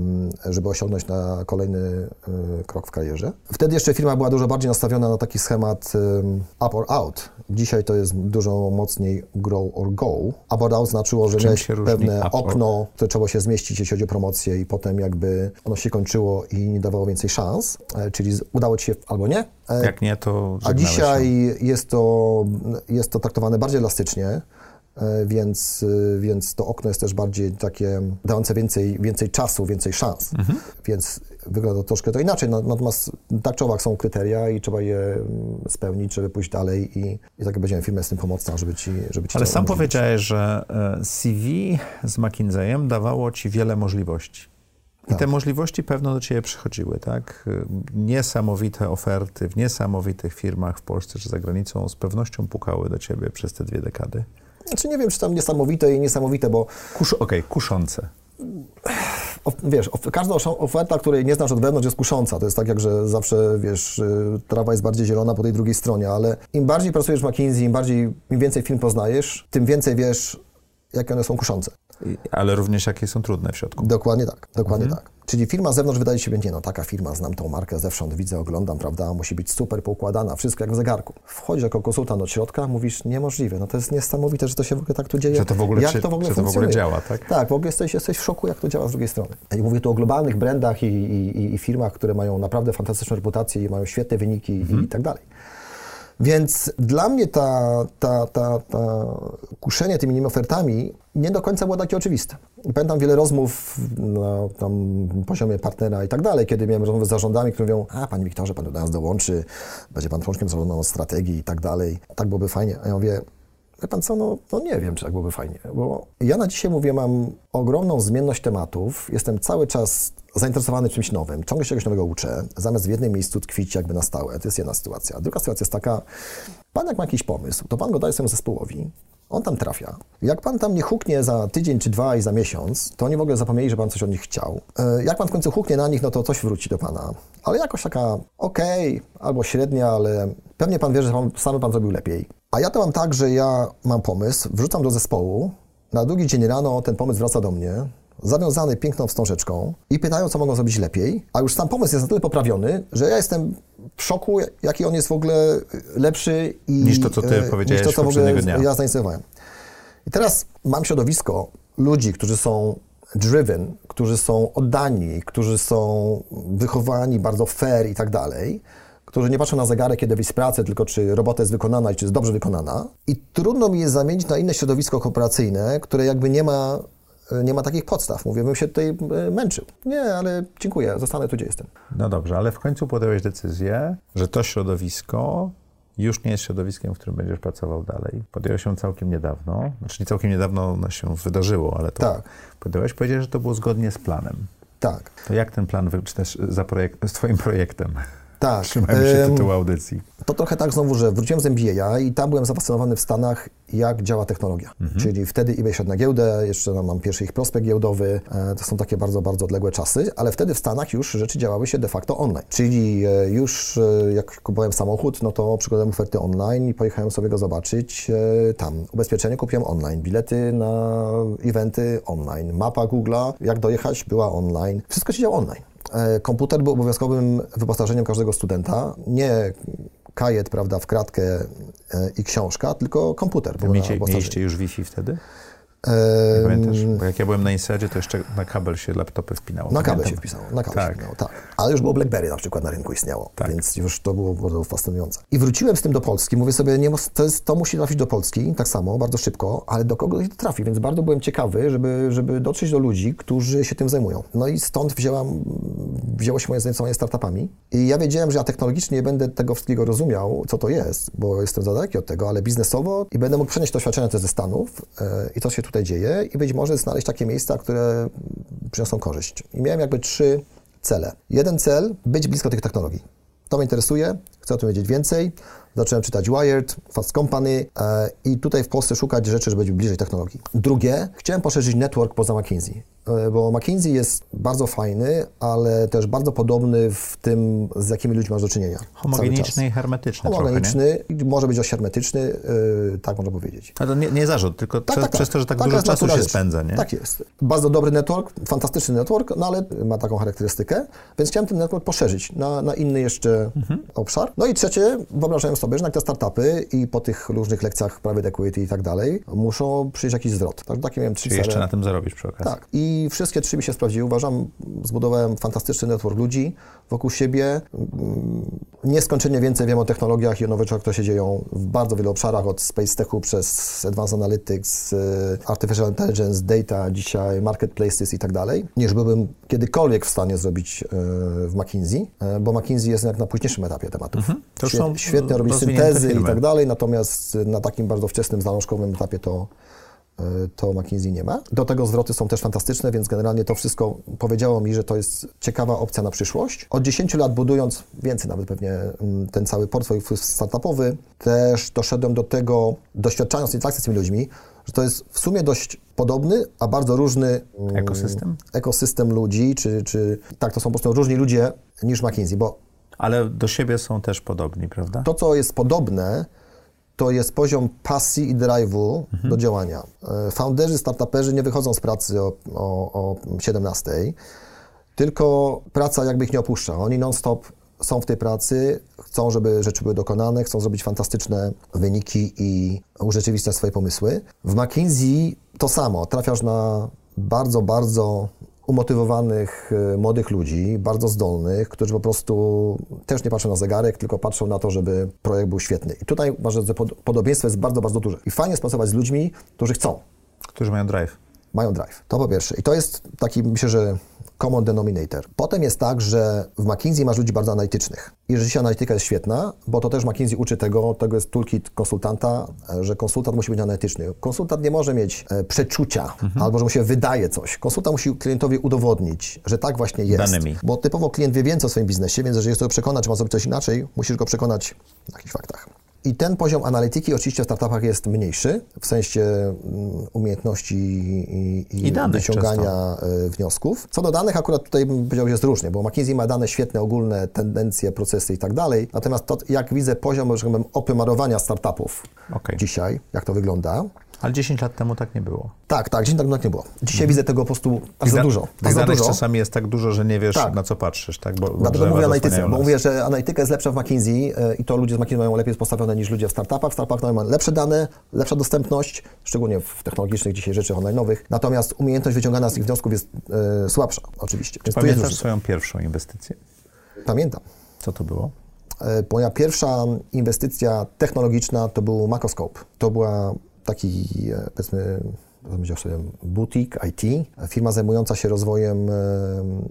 żeby osiągnąć na kolejny e, krok w karierze. Wtedy jeszcze firma była dużo bardziej nastawiona na taki schemat up or out. Dzisiaj to jest dużo mocniej grow or go. Up or out znaczyło, że miałeś pewne okno, które trzeba się zmieścić, jeśli chodzi o promocję i potem jakby ono się kończyło i nie dawało więcej szans, e, czyli udało Ci się albo nie. E, Jak nie, to A dzisiaj jest to, jest to traktowane bardziej elastycznie, e, więc, więc to okno jest też bardziej takie dające więcej, więcej czasu, więcej szans. Mhm. Więc wygląda to troszkę to inaczej. Natomiast tak czy owak są kryteria i trzeba je mm, spełnić, żeby pójść dalej i, i tak będziemy firma z tym pomocna, żeby ci, żeby ci Ale sam powiedziałeś, że CV z McKinseyem dawało ci wiele możliwości. I tak. te możliwości pewno do Ciebie przychodziły, tak? Niesamowite oferty w niesamowitych firmach w Polsce czy za granicą z pewnością pukały do Ciebie przez te dwie dekady. Znaczy nie wiem, czy tam niesamowite i niesamowite, bo... Kusz, Okej, okay, kuszące. Wiesz, każda oferta, której nie znasz od wewnątrz jest kusząca. To jest tak jak, że zawsze, wiesz, y, trawa jest bardziej zielona po tej drugiej stronie, ale im bardziej pracujesz w McKinsey, im bardziej, im więcej firm poznajesz, tym więcej wiesz, jakie one są kuszące. Ale również jakie są trudne w środku. Dokładnie tak, dokładnie mhm. tak. Czyli firma z zewnątrz wydaje się, nie no, taka firma, znam tą markę zewsząd, widzę, oglądam, prawda, musi być super poukładana, wszystko jak w zegarku. Wchodzisz jako konsultant do środka, mówisz, niemożliwe, no to jest niesamowite, że to się w ogóle tak tu dzieje. Że to w ogóle, jak czy, to w ogóle, że to w ogóle działa, tak? Tak, w ogóle jesteś, jesteś w szoku, jak to działa z drugiej strony. I mówię tu o globalnych brandach i, i, i firmach, które mają naprawdę fantastyczną reputację i mają świetne wyniki mhm. i tak dalej. Więc dla mnie ta, ta, ta, ta kuszenie tymi ofertami nie do końca było takie oczywiste. Pamiętam wiele rozmów na tam poziomie partnera i tak dalej, kiedy miałem rozmowy z zarządami, które mówią, a Panie Wiktorze, Pan do nas dołączy, będzie Pan członkiem zarządu strategii i tak dalej. Tak byłoby fajnie. A ja mówię, Wie pan co, no, no, nie wiem, czy tak byłoby fajnie, bo ja na dzisiaj mówię, mam ogromną zmienność tematów, jestem cały czas zainteresowany czymś nowym, ciągle się czegoś nowego uczę, zamiast w jednym miejscu tkwić jakby na stałe. To jest jedna sytuacja. Druga sytuacja jest taka, pan jak ma jakiś pomysł, to pan go daje swojemu zespołowi, on tam trafia. Jak pan tam nie huknie za tydzień czy dwa i za miesiąc, to oni w ogóle zapomnieli, że pan coś od nich chciał. E, jak pan w końcu huknie na nich, no to coś wróci do pana. Ale jakoś taka okej, okay, albo średnia, ale pewnie pan wie, że sam, sam pan zrobił lepiej. A ja to mam tak, że ja mam pomysł, wrzucam do zespołu, na drugi dzień rano ten pomysł wraca do mnie, zawiązany piękną wstążeczką i pytają, co mogą zrobić lepiej, a już sam pomysł jest na tyle poprawiony, że ja jestem w szoku, jaki on jest w ogóle lepszy i, niż to, co ty powiedziałeś niż to, co w ogóle dnia. ja zainicjowałem. I teraz mam środowisko ludzi, którzy są driven, którzy są oddani, którzy są wychowani bardzo fair i tak dalej, którzy nie patrzą na zegarek, kiedy wyjść z pracy, tylko czy robota jest wykonana i czy jest dobrze wykonana. I trudno mi jest zamienić na inne środowisko kooperacyjne, które jakby nie ma, nie ma takich podstaw. Mówię, bym się tutaj e, męczył. Nie, ale dziękuję, zostanę tu, gdzie jestem. No dobrze, ale w końcu podjąłeś decyzję, że to środowisko już nie jest środowiskiem, w którym będziesz pracował dalej. Podjąłeś się całkiem niedawno, znaczy nie całkiem niedawno ono się wydarzyło, ale to tak. podjąłeś, powiedziałeś, że to było zgodnie z planem. Tak. To jak ten plan, czy też za projekt, z twoim projektem? Tak. Trzymajmy się tytułu audycji. To trochę tak znowu, że wróciłem z MBA i tam byłem zafascynowany w Stanach, jak działa technologia. Mhm. Czyli wtedy eBay szedł na giełdę, jeszcze mam pierwszy ich prospekt giełdowy. E, to są takie bardzo, bardzo odległe czasy, ale wtedy w Stanach już rzeczy działały się de facto online. Czyli e, już e, jak kupowałem samochód, no to przygodziłem oferty online i pojechałem sobie go zobaczyć tam. Ubezpieczenie kupiłem online, bilety na eventy online, mapa Google'a, jak dojechać była online. Wszystko się działo online. E, komputer był obowiązkowym wyposażeniem każdego studenta. Nie kajet, prawda, w kratkę e, i książka, tylko komputer. Mieliście, mieliście już Wi-Fi wtedy? Nie pamiętasz? Bo jak ja byłem na Insadzie, to jeszcze na kabel się laptopy wpinało. Na kabel się wpisało, na kabel tak. się wpinało, tak. Ale już było BlackBerry na przykład na rynku istniało, tak. więc już to było bardzo fascynujące. I wróciłem z tym do Polski, mówię sobie, nie, to, jest, to musi trafić do Polski, tak samo, bardzo szybko, ale do kogo to trafi, więc bardzo byłem ciekawy, żeby, żeby dotrzeć do ludzi, którzy się tym zajmują. No i stąd wzięłam, wzięło się moje zainteresowanie startupami i ja wiedziałem, że ja technologicznie nie będę tego wszystkiego rozumiał, co to jest, bo jestem za daleki od tego, ale biznesowo i będę mógł przenieść doświadczenia te ze Stanów yy, i to się tutaj tutaj dzieje i być może znaleźć takie miejsca, które przyniosą korzyść. I miałem jakby trzy cele. Jeden cel, być blisko tych technologii. To mnie interesuje, chcę o tym wiedzieć więcej. Zacząłem czytać Wired, Fast Company e, i tutaj w Polsce szukać rzeczy, żeby być bliżej technologii. Drugie, chciałem poszerzyć network poza McKinsey. E, bo McKinsey jest bardzo fajny, ale też bardzo podobny w tym, z jakimi ludźmi masz do czynienia. Homogeniczny i hermetyczny Homogeniczny, trochę, może być dość hermetyczny, yy, tak można powiedzieć. Ale to nie, nie zarzut, tylko tak, przez, tak, przez, to, że tak, tak dużo czasu się spędza, nie? Tak jest. Bardzo dobry network, fantastyczny network, no ale ma taką charakterystykę, więc chciałem ten network poszerzyć na, na inny jeszcze mhm. obszar. No i trzecie, wyobrażałem sobie, że na te startupy i po tych różnych lekcjach private equity i tak dalej, muszą przyjść jakiś zwrot. Tak, takie miałem trzy Czyli cele. jeszcze na tym zarobisz przy okazji. Tak. I wszystkie trzy mi się sprawdziły. Uważam, zbudowałem fantastyczny network ludzi wokół siebie. Mm, nieskończenie więcej wiem o technologiach i o nowych rzeczach, które się dzieją w bardzo wielu obszarach, od space techu przez advanced analytics, y, artificial intelligence, data, dzisiaj marketplaces i tak dalej, niż byłbym kiedykolwiek w stanie zrobić y, w McKinsey, y, bo McKinsey jest jak na późniejszym etapie tematów. Mhm. To świetnie robi syntezy i tak dalej, natomiast na takim bardzo wczesnym, zalążkowym etapie to to McKinsey nie ma. Do tego zwroty są też fantastyczne, więc generalnie to wszystko powiedziało mi, że to jest ciekawa opcja na przyszłość. Od 10 lat budując, więcej nawet pewnie, mm, ten cały portfel startupowy, też doszedłem do tego, doświadczając interakcji z tymi ludźmi, że to jest w sumie dość podobny, a bardzo różny mm, ekosystem, ekosystem ludzi, czy, czy tak, to są po prostu różni ludzie niż McKinsey, bo ale do siebie są też podobni, prawda? To, co jest podobne, to jest poziom pasji i drive'u mhm. do działania. E, founderzy, startuperzy nie wychodzą z pracy o, o, o 17, tylko praca jakby ich nie opuszcza. Oni non-stop są w tej pracy, chcą, żeby rzeczy były dokonane, chcą zrobić fantastyczne wyniki i urzeczywistniać swoje pomysły. W McKinsey to samo. Trafiasz na bardzo, bardzo umotywowanych e, młodych ludzi, bardzo zdolnych, którzy po prostu też nie patrzą na zegarek, tylko patrzą na to, żeby projekt był świetny. I tutaj uważam, że podobieństwo jest bardzo, bardzo duże. I fajnie pracować z ludźmi, którzy chcą. Którzy mają drive. Mają drive. To po pierwsze. I to jest taki, myślę, że common denominator. Potem jest tak, że w McKinsey masz ludzi bardzo analitycznych. I że dzisiaj analityka jest świetna, bo to też McKinsey uczy tego, tego jest toolkit konsultanta, że konsultant musi być analityczny. Konsultant nie może mieć e, przeczucia, mhm. albo że mu się wydaje coś. Konsultant musi klientowi udowodnić, że tak właśnie jest. Danymi. Bo typowo klient wie więcej o swoim biznesie, więc jeżeli jest to przekonać, czy ma zrobić coś inaczej, musisz go przekonać na jakichś faktach. I ten poziom analityki oczywiście w startupach jest mniejszy, w sensie mm, umiejętności i, i, I wyciągania często. wniosków. Co do danych, akurat tutaj bym powiedział, jest różnie, bo McKinsey ma dane świetne, ogólne tendencje, procesy i tak dalej. Natomiast to, jak widzę poziom, że powiem, opymarowania startupów okay. dzisiaj, jak to wygląda, ale 10 lat temu tak nie było. Tak, tak, 10 lat temu tak nie było. Dzisiaj widzę tego po prostu bardzo dużo. Tych danych dużo. czasami jest tak dużo, że nie wiesz, tak. na co patrzysz. Tak? Bo, Dlatego mówię analityce, bo mówię, że analityka jest lepsza w McKinsey yy, i to ludzie z McKinsey mają lepiej postawione niż ludzie w startupach. W startupach mają lepsze dane, lepsza dostępność, szczególnie w technologicznych dzisiaj rzeczy online'owych. Natomiast umiejętność wyciągania z tych wniosków jest yy, słabsza, oczywiście. Czy pamiętasz swoją pierwszą inwestycję? Pamiętam. Co to było? Yy, moja pierwsza inwestycja technologiczna to był Macroscope. To była taki, e, powiedzmy, powiedział sobie, butik IT, firma zajmująca się rozwojem e,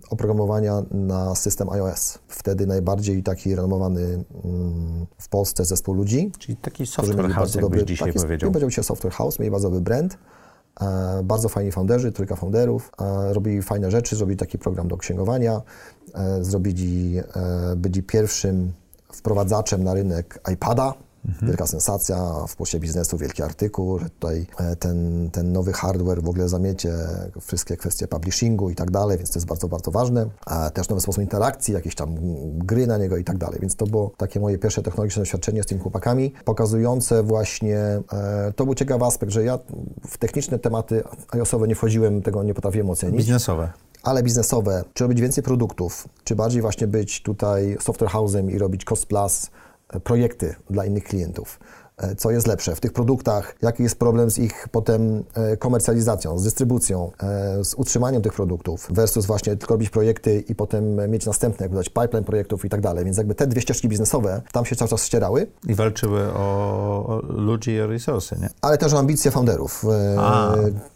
oprogramowania na system iOS. Wtedy najbardziej taki renomowany mm, w Polsce zespół ludzi. Czyli taki software house, dobry, dzisiaj taki, powiedział. powiedział się software house, mieli bardzo dobry brand. E, bardzo fajni founderzy, trójka founderów, robili fajne rzeczy, zrobili taki program do księgowania, zrobili, byli pierwszym wprowadzaczem na rynek iPada, Mhm. Wielka sensacja w płocie biznesu, wielki artykuł, że tutaj e, ten, ten nowy hardware w ogóle zamiecie wszystkie kwestie publishingu i tak dalej, więc to jest bardzo, bardzo ważne. A też nowy sposób interakcji, jakieś tam gry na niego i tak dalej. Więc to było takie moje pierwsze technologiczne doświadczenie z tymi chłopakami, pokazujące właśnie, e, to był ciekawy aspekt, że ja w techniczne tematy iOS-owe nie wchodziłem, tego nie potrafiłem ocenić. Biznesowe ale biznesowe, czy robić więcej produktów, czy bardziej właśnie być tutaj software house'em i robić cost plus, projekty dla innych klientów. E, co jest lepsze w tych produktach, jaki jest problem z ich potem e, komercjalizacją, z dystrybucją, e, z utrzymaniem tych produktów, versus właśnie tylko robić projekty i potem mieć następne, jakby dać pipeline projektów i tak dalej. Więc jakby te dwie ścieżki biznesowe tam się cały czas ścierały. I walczyły o ludzi i o resursy, nie? Ale też o ambicje founderów. A,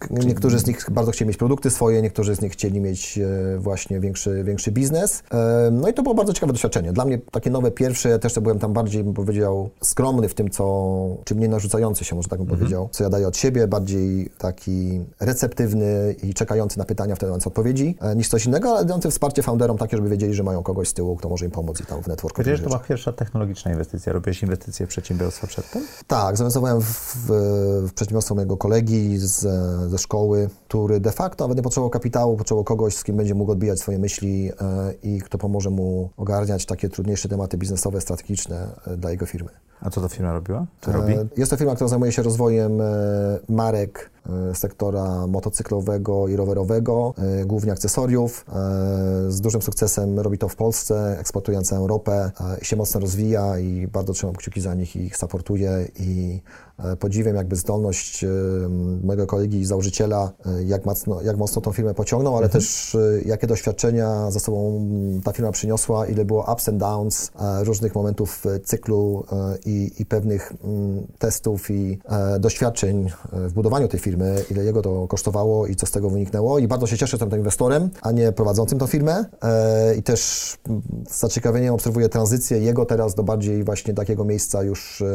niektórzy z nich bardzo chcieli mieć produkty swoje, niektórzy z nich chcieli mieć właśnie większy, większy biznes. No i to było bardzo ciekawe doświadczenie. Dla mnie takie nowe pierwsze, ja też byłem tam bardziej, bym powiedział, skromny w tym, co co, czy mniej narzucający się, może tak bym powiedział, co ja daję od siebie, bardziej taki receptywny i czekający na pytania, wtedy mając odpowiedzi, e, niż coś innego, ale dający wsparcie founderom takie, żeby wiedzieli, że mają kogoś z tyłu, kto może im pomóc i tam w networku. Powiedziałeś, że to była pierwsza technologiczna inwestycja. Robiłeś inwestycje w przedsiębiorstwa przedtem? Tak, zainwestowałem w, w, w przedsiębiorstwo mojego kolegi z, ze szkoły, który de facto nawet nie potrzebował kapitału, potrzebował kogoś, z kim będzie mógł odbijać swoje myśli e, i kto pomoże mu ogarniać takie trudniejsze tematy biznesowe, strategiczne e, dla jego firmy. A co ta firma robiła? Robi? E, Jest to firma, która zajmuje się rozwojem e, marek sektora motocyklowego i rowerowego, e, głównie akcesoriów. E, Z dużym sukcesem robi to w Polsce, eksportuje na całą Europę e, się mocno rozwija i bardzo trzymam kciuki za nich i ich supportuję i e, podziwiam jakby zdolność e, mojego kolegi i założyciela, e, jak mocno, jak mocno tą firmę pociągnął, ale też e, jakie doświadczenia za sobą mm, ta firma przyniosła, ile było ups and downs, e, różnych momentów e, cyklu e, i, i pewnych mm, testów i e, doświadczeń e, w budowaniu tej firmy, ile jego to kosztowało i co z tego wyniknęło. I bardzo się cieszę, że jestem inwestorem, a nie prowadzącym tą firmę. E, I też z zaciekawieniem obserwuję tranzycję jego teraz do bardziej właśnie takiego miejsca już e,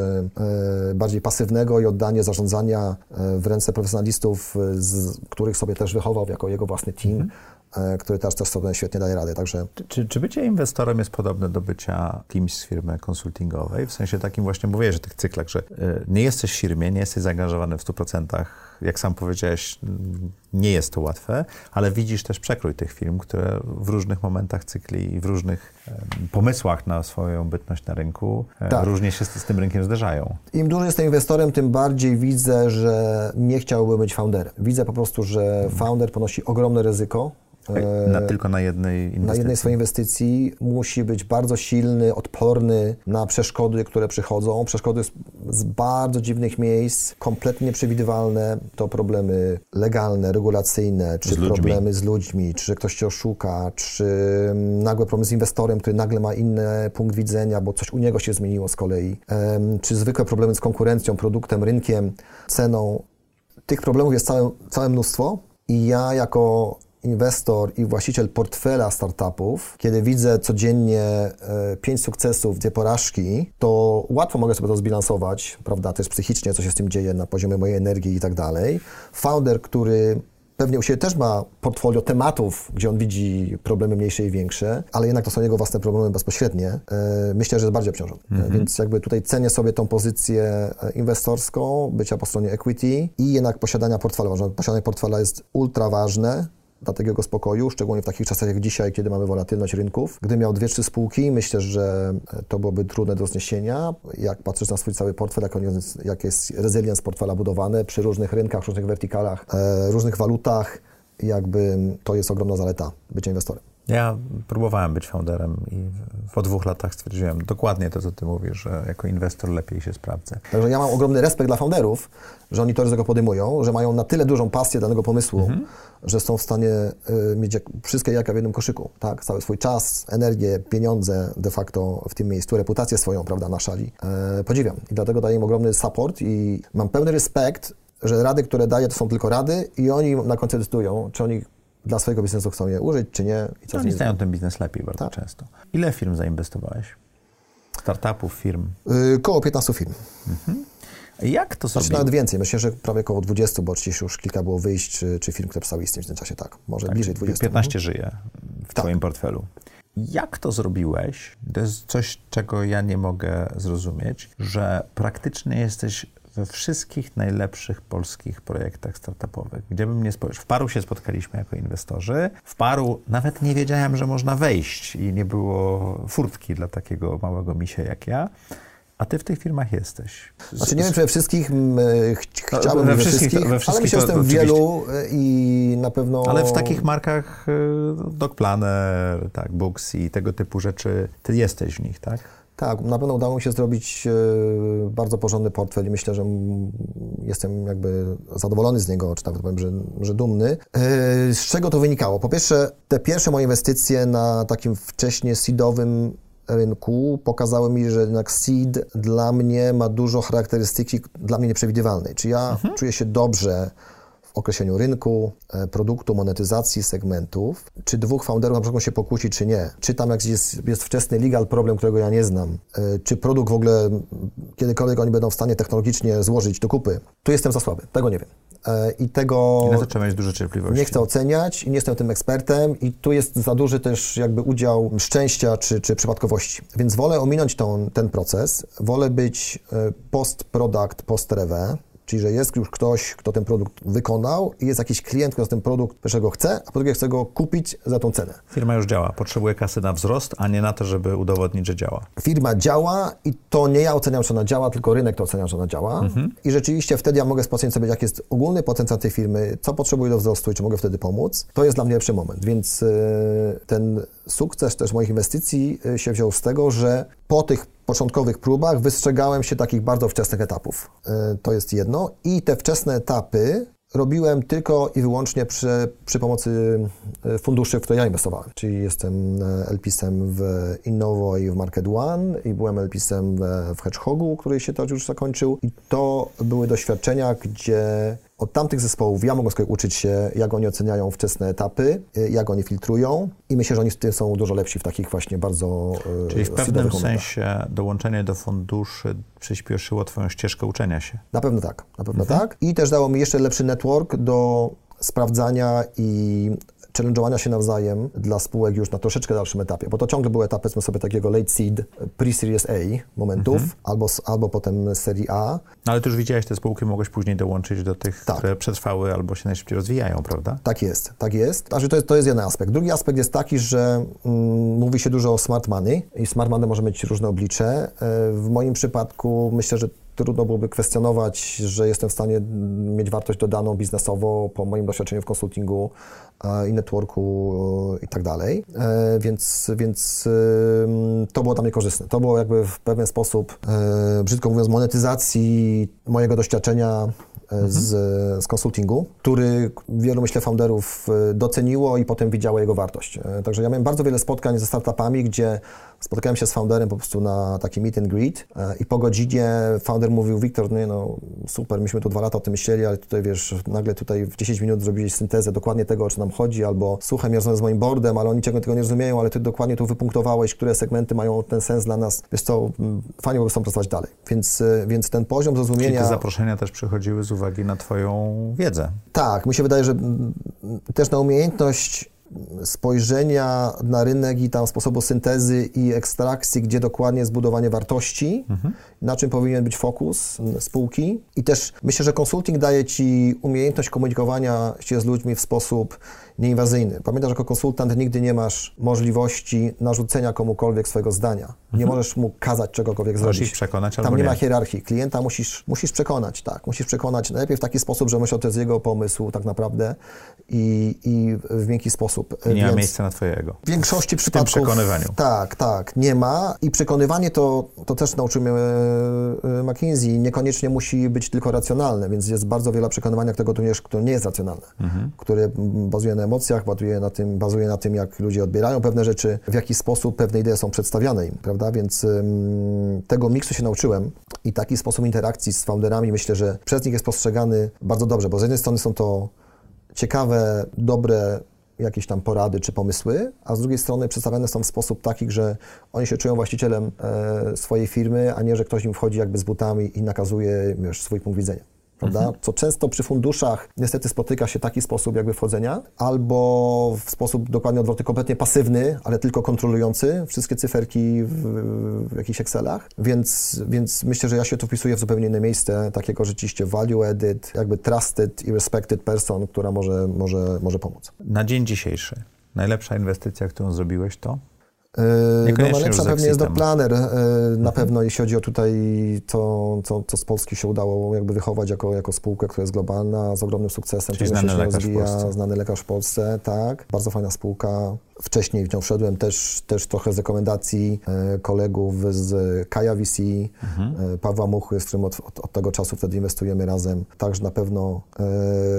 e, bardziej pasywnego i oddanie zarządzania w ręce profesjonalistów, z których sobie też wychował jako jego własny team. E, Który teraz też sobie świetnie daje radę, także Czy, czy bycie inwestorem jest podobne do bycia kimś z firmy konsultingowej? W sensie takim właśnie mówię, że tych cyklach, że y, nie jesteś w firmie, nie jesteś zaangażowany w 100%, jak sam powiedziałeś, mm, nie jest to łatwe, ale widzisz też przekrój tych firm, które w różnych momentach cykli i w różnych pomysłach na swoją bytność na rynku e, Tak. różnie się z, z tym rynkiem zdarzają. Im dłużej jestem inwestorem, tym bardziej widzę, że nie chciałbym być founderem. Widzę po prostu, że founder ponosi ogromne ryzyko. E, Na, tylko na jednej inwestycji. na jednej swojej inwestycji musi być bardzo silny, odporny na przeszkody, które przychodzą. Przeszkody z, z bardzo dziwnych miejsc, kompletnie nieprzewidywalne. To problemy legalne, regulacyjne, czy Z ludźmi. problemy z ludźmi, czy że ktoś cię oszuka, czy mm, nagły problem z inwestorem, który nagle ma inny punkt widzenia, bo coś u niego się zmieniło z kolei, czy zwykłe problemy z konkurencją, produktem, rynkiem, ceną. Tych problemów jest całe, całe mnóstwo i ja jako inwestor i właściciel portfela startupów, kiedy widzę codziennie e, pięć sukcesów, dwie porażki, to łatwo mogę sobie to zbilansować, prawda, też psychicznie, co się z tym dzieje na poziomie mojej energii i tak dalej. Founder, który pewnie u siebie też ma portfolio tematów, gdzie on widzi problemy mniejsze i większe, ale jednak to są jego własne problemy bezpośrednie. E, Myślę, że jest bardziej obciążony. E, Więc jakby tutaj cenię sobie tą pozycję inwestorską, bycia po stronie equity i jednak posiadania portfela. Posiadanie portfela jest ultra ważne dla takiego spokoju, szczególnie w takich czasach jak dzisiaj, kiedy mamy wolatylność rynków. Gdybym miał dwie, trzy spółki, myślę, że to byłoby trudne do zniesienia. Jak patrzysz na swój cały portfel, jak, jest, jak jest portfela budowany przy różnych rynkach, różnych wertykalach, e, różnych walutach, jakby to jest ogromna zaleta bycia inwestorem. Ja próbowałem być founderem i po dwóch latach stwierdziłem dokładnie to, co ty mówisz, że jako inwestor lepiej się sprawdzę. Także ja mam ogromny respekt dla founderów, że oni to ryzyko podejmują, że mają na tyle dużą pasję danego pomysłu, że są w stanie y, mieć jak, wszystkie jaka w jednym koszyku, tak? Cały swój czas, energię, pieniądze de facto w tym miejscu, reputację swoją, prawda, na szali. E, podziwiam i dlatego daję im ogromny support i mam pełny respekt, że rady, które daję, to są tylko rady i oni na końcu decydują, czy oni dla swojego biznesu chcą je użyć, czy nie i co z Oni znają ten biznes lepiej bardzo Tak. często. Ile firm zainwestowałeś? Startupów, firm. Y, Koło 15 firm. Jak to Znaczy zrobił? nawet więcej. Myślę, że prawie około 20, bo oczywiście już kilka było wyjść, czy, czy firm, które przestały istnieć w tym czasie, tak. Może bliżej 20. 15 żyje w Tak. twoim portfelu. Jak to zrobiłeś? To jest coś, czego ja nie mogę zrozumieć, że praktycznie jesteś we wszystkich najlepszych polskich projektach startupowych. Gdzie bym nie spojrzał. W paru się spotkaliśmy jako inwestorzy. W paru nawet nie wiedziałem, że można wejść i nie było furtki dla takiego małego misia jak ja. A ty w tych firmach jesteś. Znaczy nie wiem, czy we wszystkich m, ch No, chciałbym we we wszystkich wszystkich, we ale wszystkich myślę, że jestem wielu y, i na pewno... Ale w takich markach y, Dog Planner, tak, Books i tego typu rzeczy, ty jesteś w nich, tak? Tak, na pewno udało mi się zrobić e, bardzo porządny portfel i myślę, że jestem jakby zadowolony z niego, czy nawet powiem, że, że dumny. E, Z czego to wynikało? Po pierwsze, te pierwsze moje inwestycje na takim wcześnie seedowym rynku pokazały mi, że jednak seed dla mnie ma dużo charakterystyki dla mnie nieprzewidywalnej. Czy ja czuję się dobrze określeniu rynku, e, produktu, monetyzacji, segmentów. Czy dwóch founderów na przykład się pokłóci, czy nie? Czy tam jak jest, jest wczesny legal problem, którego ja nie znam? E, czy produkt w ogóle kiedykolwiek oni będą w stanie technologicznie złożyć do kupy? Tu jestem za słaby, tego nie wiem. E, I tego I na to trzeba mieć dużo cierpliwości. nie chcę oceniać i nie jestem tym ekspertem i tu jest za duży też jakby udział szczęścia czy, czy przypadkowości. Więc wolę ominąć tą, ten proces, wolę być post-product, post-reve, Czyli, że jest już ktoś, kto ten produkt wykonał i jest jakiś klient, kto ten produkt pierwszego chce, a po drugie chce go kupić za tą cenę. Firma już działa, potrzebuje kasy na wzrost, a nie na to, żeby udowodnić, że działa. Firma działa i to nie ja oceniam, czy ona działa, tylko rynek to ocenia, że ona działa. Mhm. I rzeczywiście wtedy ja mogę sprawdzić sobie, jaki jest ogólny potencjał tej firmy, co potrzebuje do wzrostu i czy mogę wtedy pomóc. To jest dla mnie lepszy moment, więc yy, ten sukces też moich inwestycji y, się wziął z tego, że po tych początkowych próbach wystrzegałem się takich bardzo wczesnych etapów. Y, to jest jedno. I te wczesne etapy robiłem tylko i wyłącznie przy, przy pomocy y, funduszy, w które ja inwestowałem. Czyli jestem LPS-em w Innovo i w Market One i byłem LPS-em w Hedgehogu, który się to już zakończył. I to były doświadczenia, gdzie od tamtych zespołów ja mogę sobie uczyć się, jak oni oceniają wczesne etapy, y, jak oni filtrują i myślę, że oni w tym są dużo lepsi w takich właśnie bardzo y, Czyli w pewnym sensie dołączenie do funduszy przyspieszyło Twoją ścieżkę uczenia się? Na pewno tak, na pewno mhm. tak. I też dało mi jeszcze lepszy network do sprawdzania i challenge'owania się nawzajem dla spółek już na troszeczkę dalszym etapie, bo to ciągle były etapy, powiedzmy sobie, takiego late seed, pre-series A momentów, mhm. albo, albo potem serii A. No ale ty już widziałeś te spółki, mogłeś później dołączyć do tych, tak. które przetrwały albo się najszybciej rozwijają, prawda? Tak jest, tak jest. Znaczy to jest, to jest jeden aspekt. Drugi aspekt jest taki, że mm, mówi się dużo o smart money i smart money może mieć różne oblicze. E, w moim przypadku myślę, że trudno byłoby kwestionować, że jestem w stanie mieć wartość dodaną biznesowo po moim doświadczeniu w konsultingu i networku i tak dalej. E, więc, więc to było dla mnie korzystne. To było jakby w pewien sposób, e, brzydko mówiąc, monetyzacji mojego doświadczenia e, z, z konsultingu, który wielu, myślę, founderów doceniło i potem widziało jego wartość. Także ja miałem bardzo wiele spotkań ze startupami, gdzie Spotkałem się z founderem po prostu na taki meet and greet e, i po godzinie founder mówił, Wiktor, no, no super, myśmy tu dwa lata o tym myśleli, ale tutaj wiesz, nagle tutaj w 10 minut zrobiłeś syntezę dokładnie tego, o co nam chodzi, albo słuchaj, ja rozmawiam z moim boardem, ale oni ciągle tego nie rozumieją, ale ty dokładnie tu wypunktowałeś, które segmenty mają ten sens dla nas. Wiesz co, fajnie byłoby z tą pracować dalej. Więc, e, więc ten poziom zrozumienia... Czyli te zaproszenia też przychodziły z uwagi na twoją wiedzę. Tak, mi się wydaje, że też na umiejętność spojrzenia na rynek i tam sposobu syntezy i ekstrakcji, gdzie dokładnie jest budowanie wartości, mhm. na czym powinien być fokus spółki. I też myślę, że konsulting daje Ci umiejętność komunikowania się z ludźmi w sposób nieinwazyjny. Pamiętaj, że jako konsultant nigdy nie masz możliwości narzucenia komukolwiek swojego zdania. Nie mhm. możesz mu kazać czegokolwiek możesz zrobić. Musisz przekonać Tam nie, nie ma hierarchii. Klienta musisz, musisz przekonać, tak. Musisz przekonać najlepiej w taki sposób, że myślę, że to jest jego pomysł tak naprawdę i, i w miękki sposób. I nie Więc ma miejsca na twojego. W większości przypadków. W tym przekonywaniu. Tak, tak. Nie ma. I przekonywanie to, to też nauczył mnie e, McKinsey. Niekoniecznie musi być tylko racjonalne, więc jest bardzo wiele przekonywania, którego tu nie, które nie jest racjonalne, mhm. które bazuje na emocjach, bazuje na, tym, bazuje na tym, jak ludzie odbierają pewne rzeczy, w jaki sposób pewne idee są przedstawiane im, prawda? Więc ym, tego miksu się nauczyłem i taki sposób interakcji z founderami myślę, że przez nich jest postrzegany bardzo dobrze, bo z jednej strony są to ciekawe, dobre jakieś tam porady czy pomysły, a z drugiej strony przedstawiane są w sposób taki, że oni się czują właścicielem e, swojej firmy, a nie, że ktoś im wchodzi jakby z butami i nakazuje wiesz, swój punkt widzenia prawda? Mhm. Co często przy funduszach niestety spotyka się taki sposób jakby wchodzenia, albo w sposób dokładnie odwrotny, kompletnie pasywny, ale tylko kontrolujący wszystkie cyferki w, w jakichś Excelach, więc, więc myślę, że ja się tu wpisuję w zupełnie inne miejsce, takiego rzeczywiście value added, jakby trusted i respected person, która może, może, może pomóc. Na dzień dzisiejszy najlepsza inwestycja, którą zrobiłeś to? Yy, no, najlepsza pewnie jest do Planner, yy, na mhm. pewno jeśli chodzi o tutaj to, co, co z Polski się udało jakby wychować jako, jako spółkę, która jest globalna, z ogromnym sukcesem, Czyli znany się lekarz rozwija, znany lekarz w Polsce, tak, bardzo fajna spółka. Wcześniej w nią wszedłem też, też trochę z rekomendacji e, kolegów z Kaja VC, mhm. Pawła Muchy, z którym od, od, od, tego czasu wtedy inwestujemy razem. Także na pewno,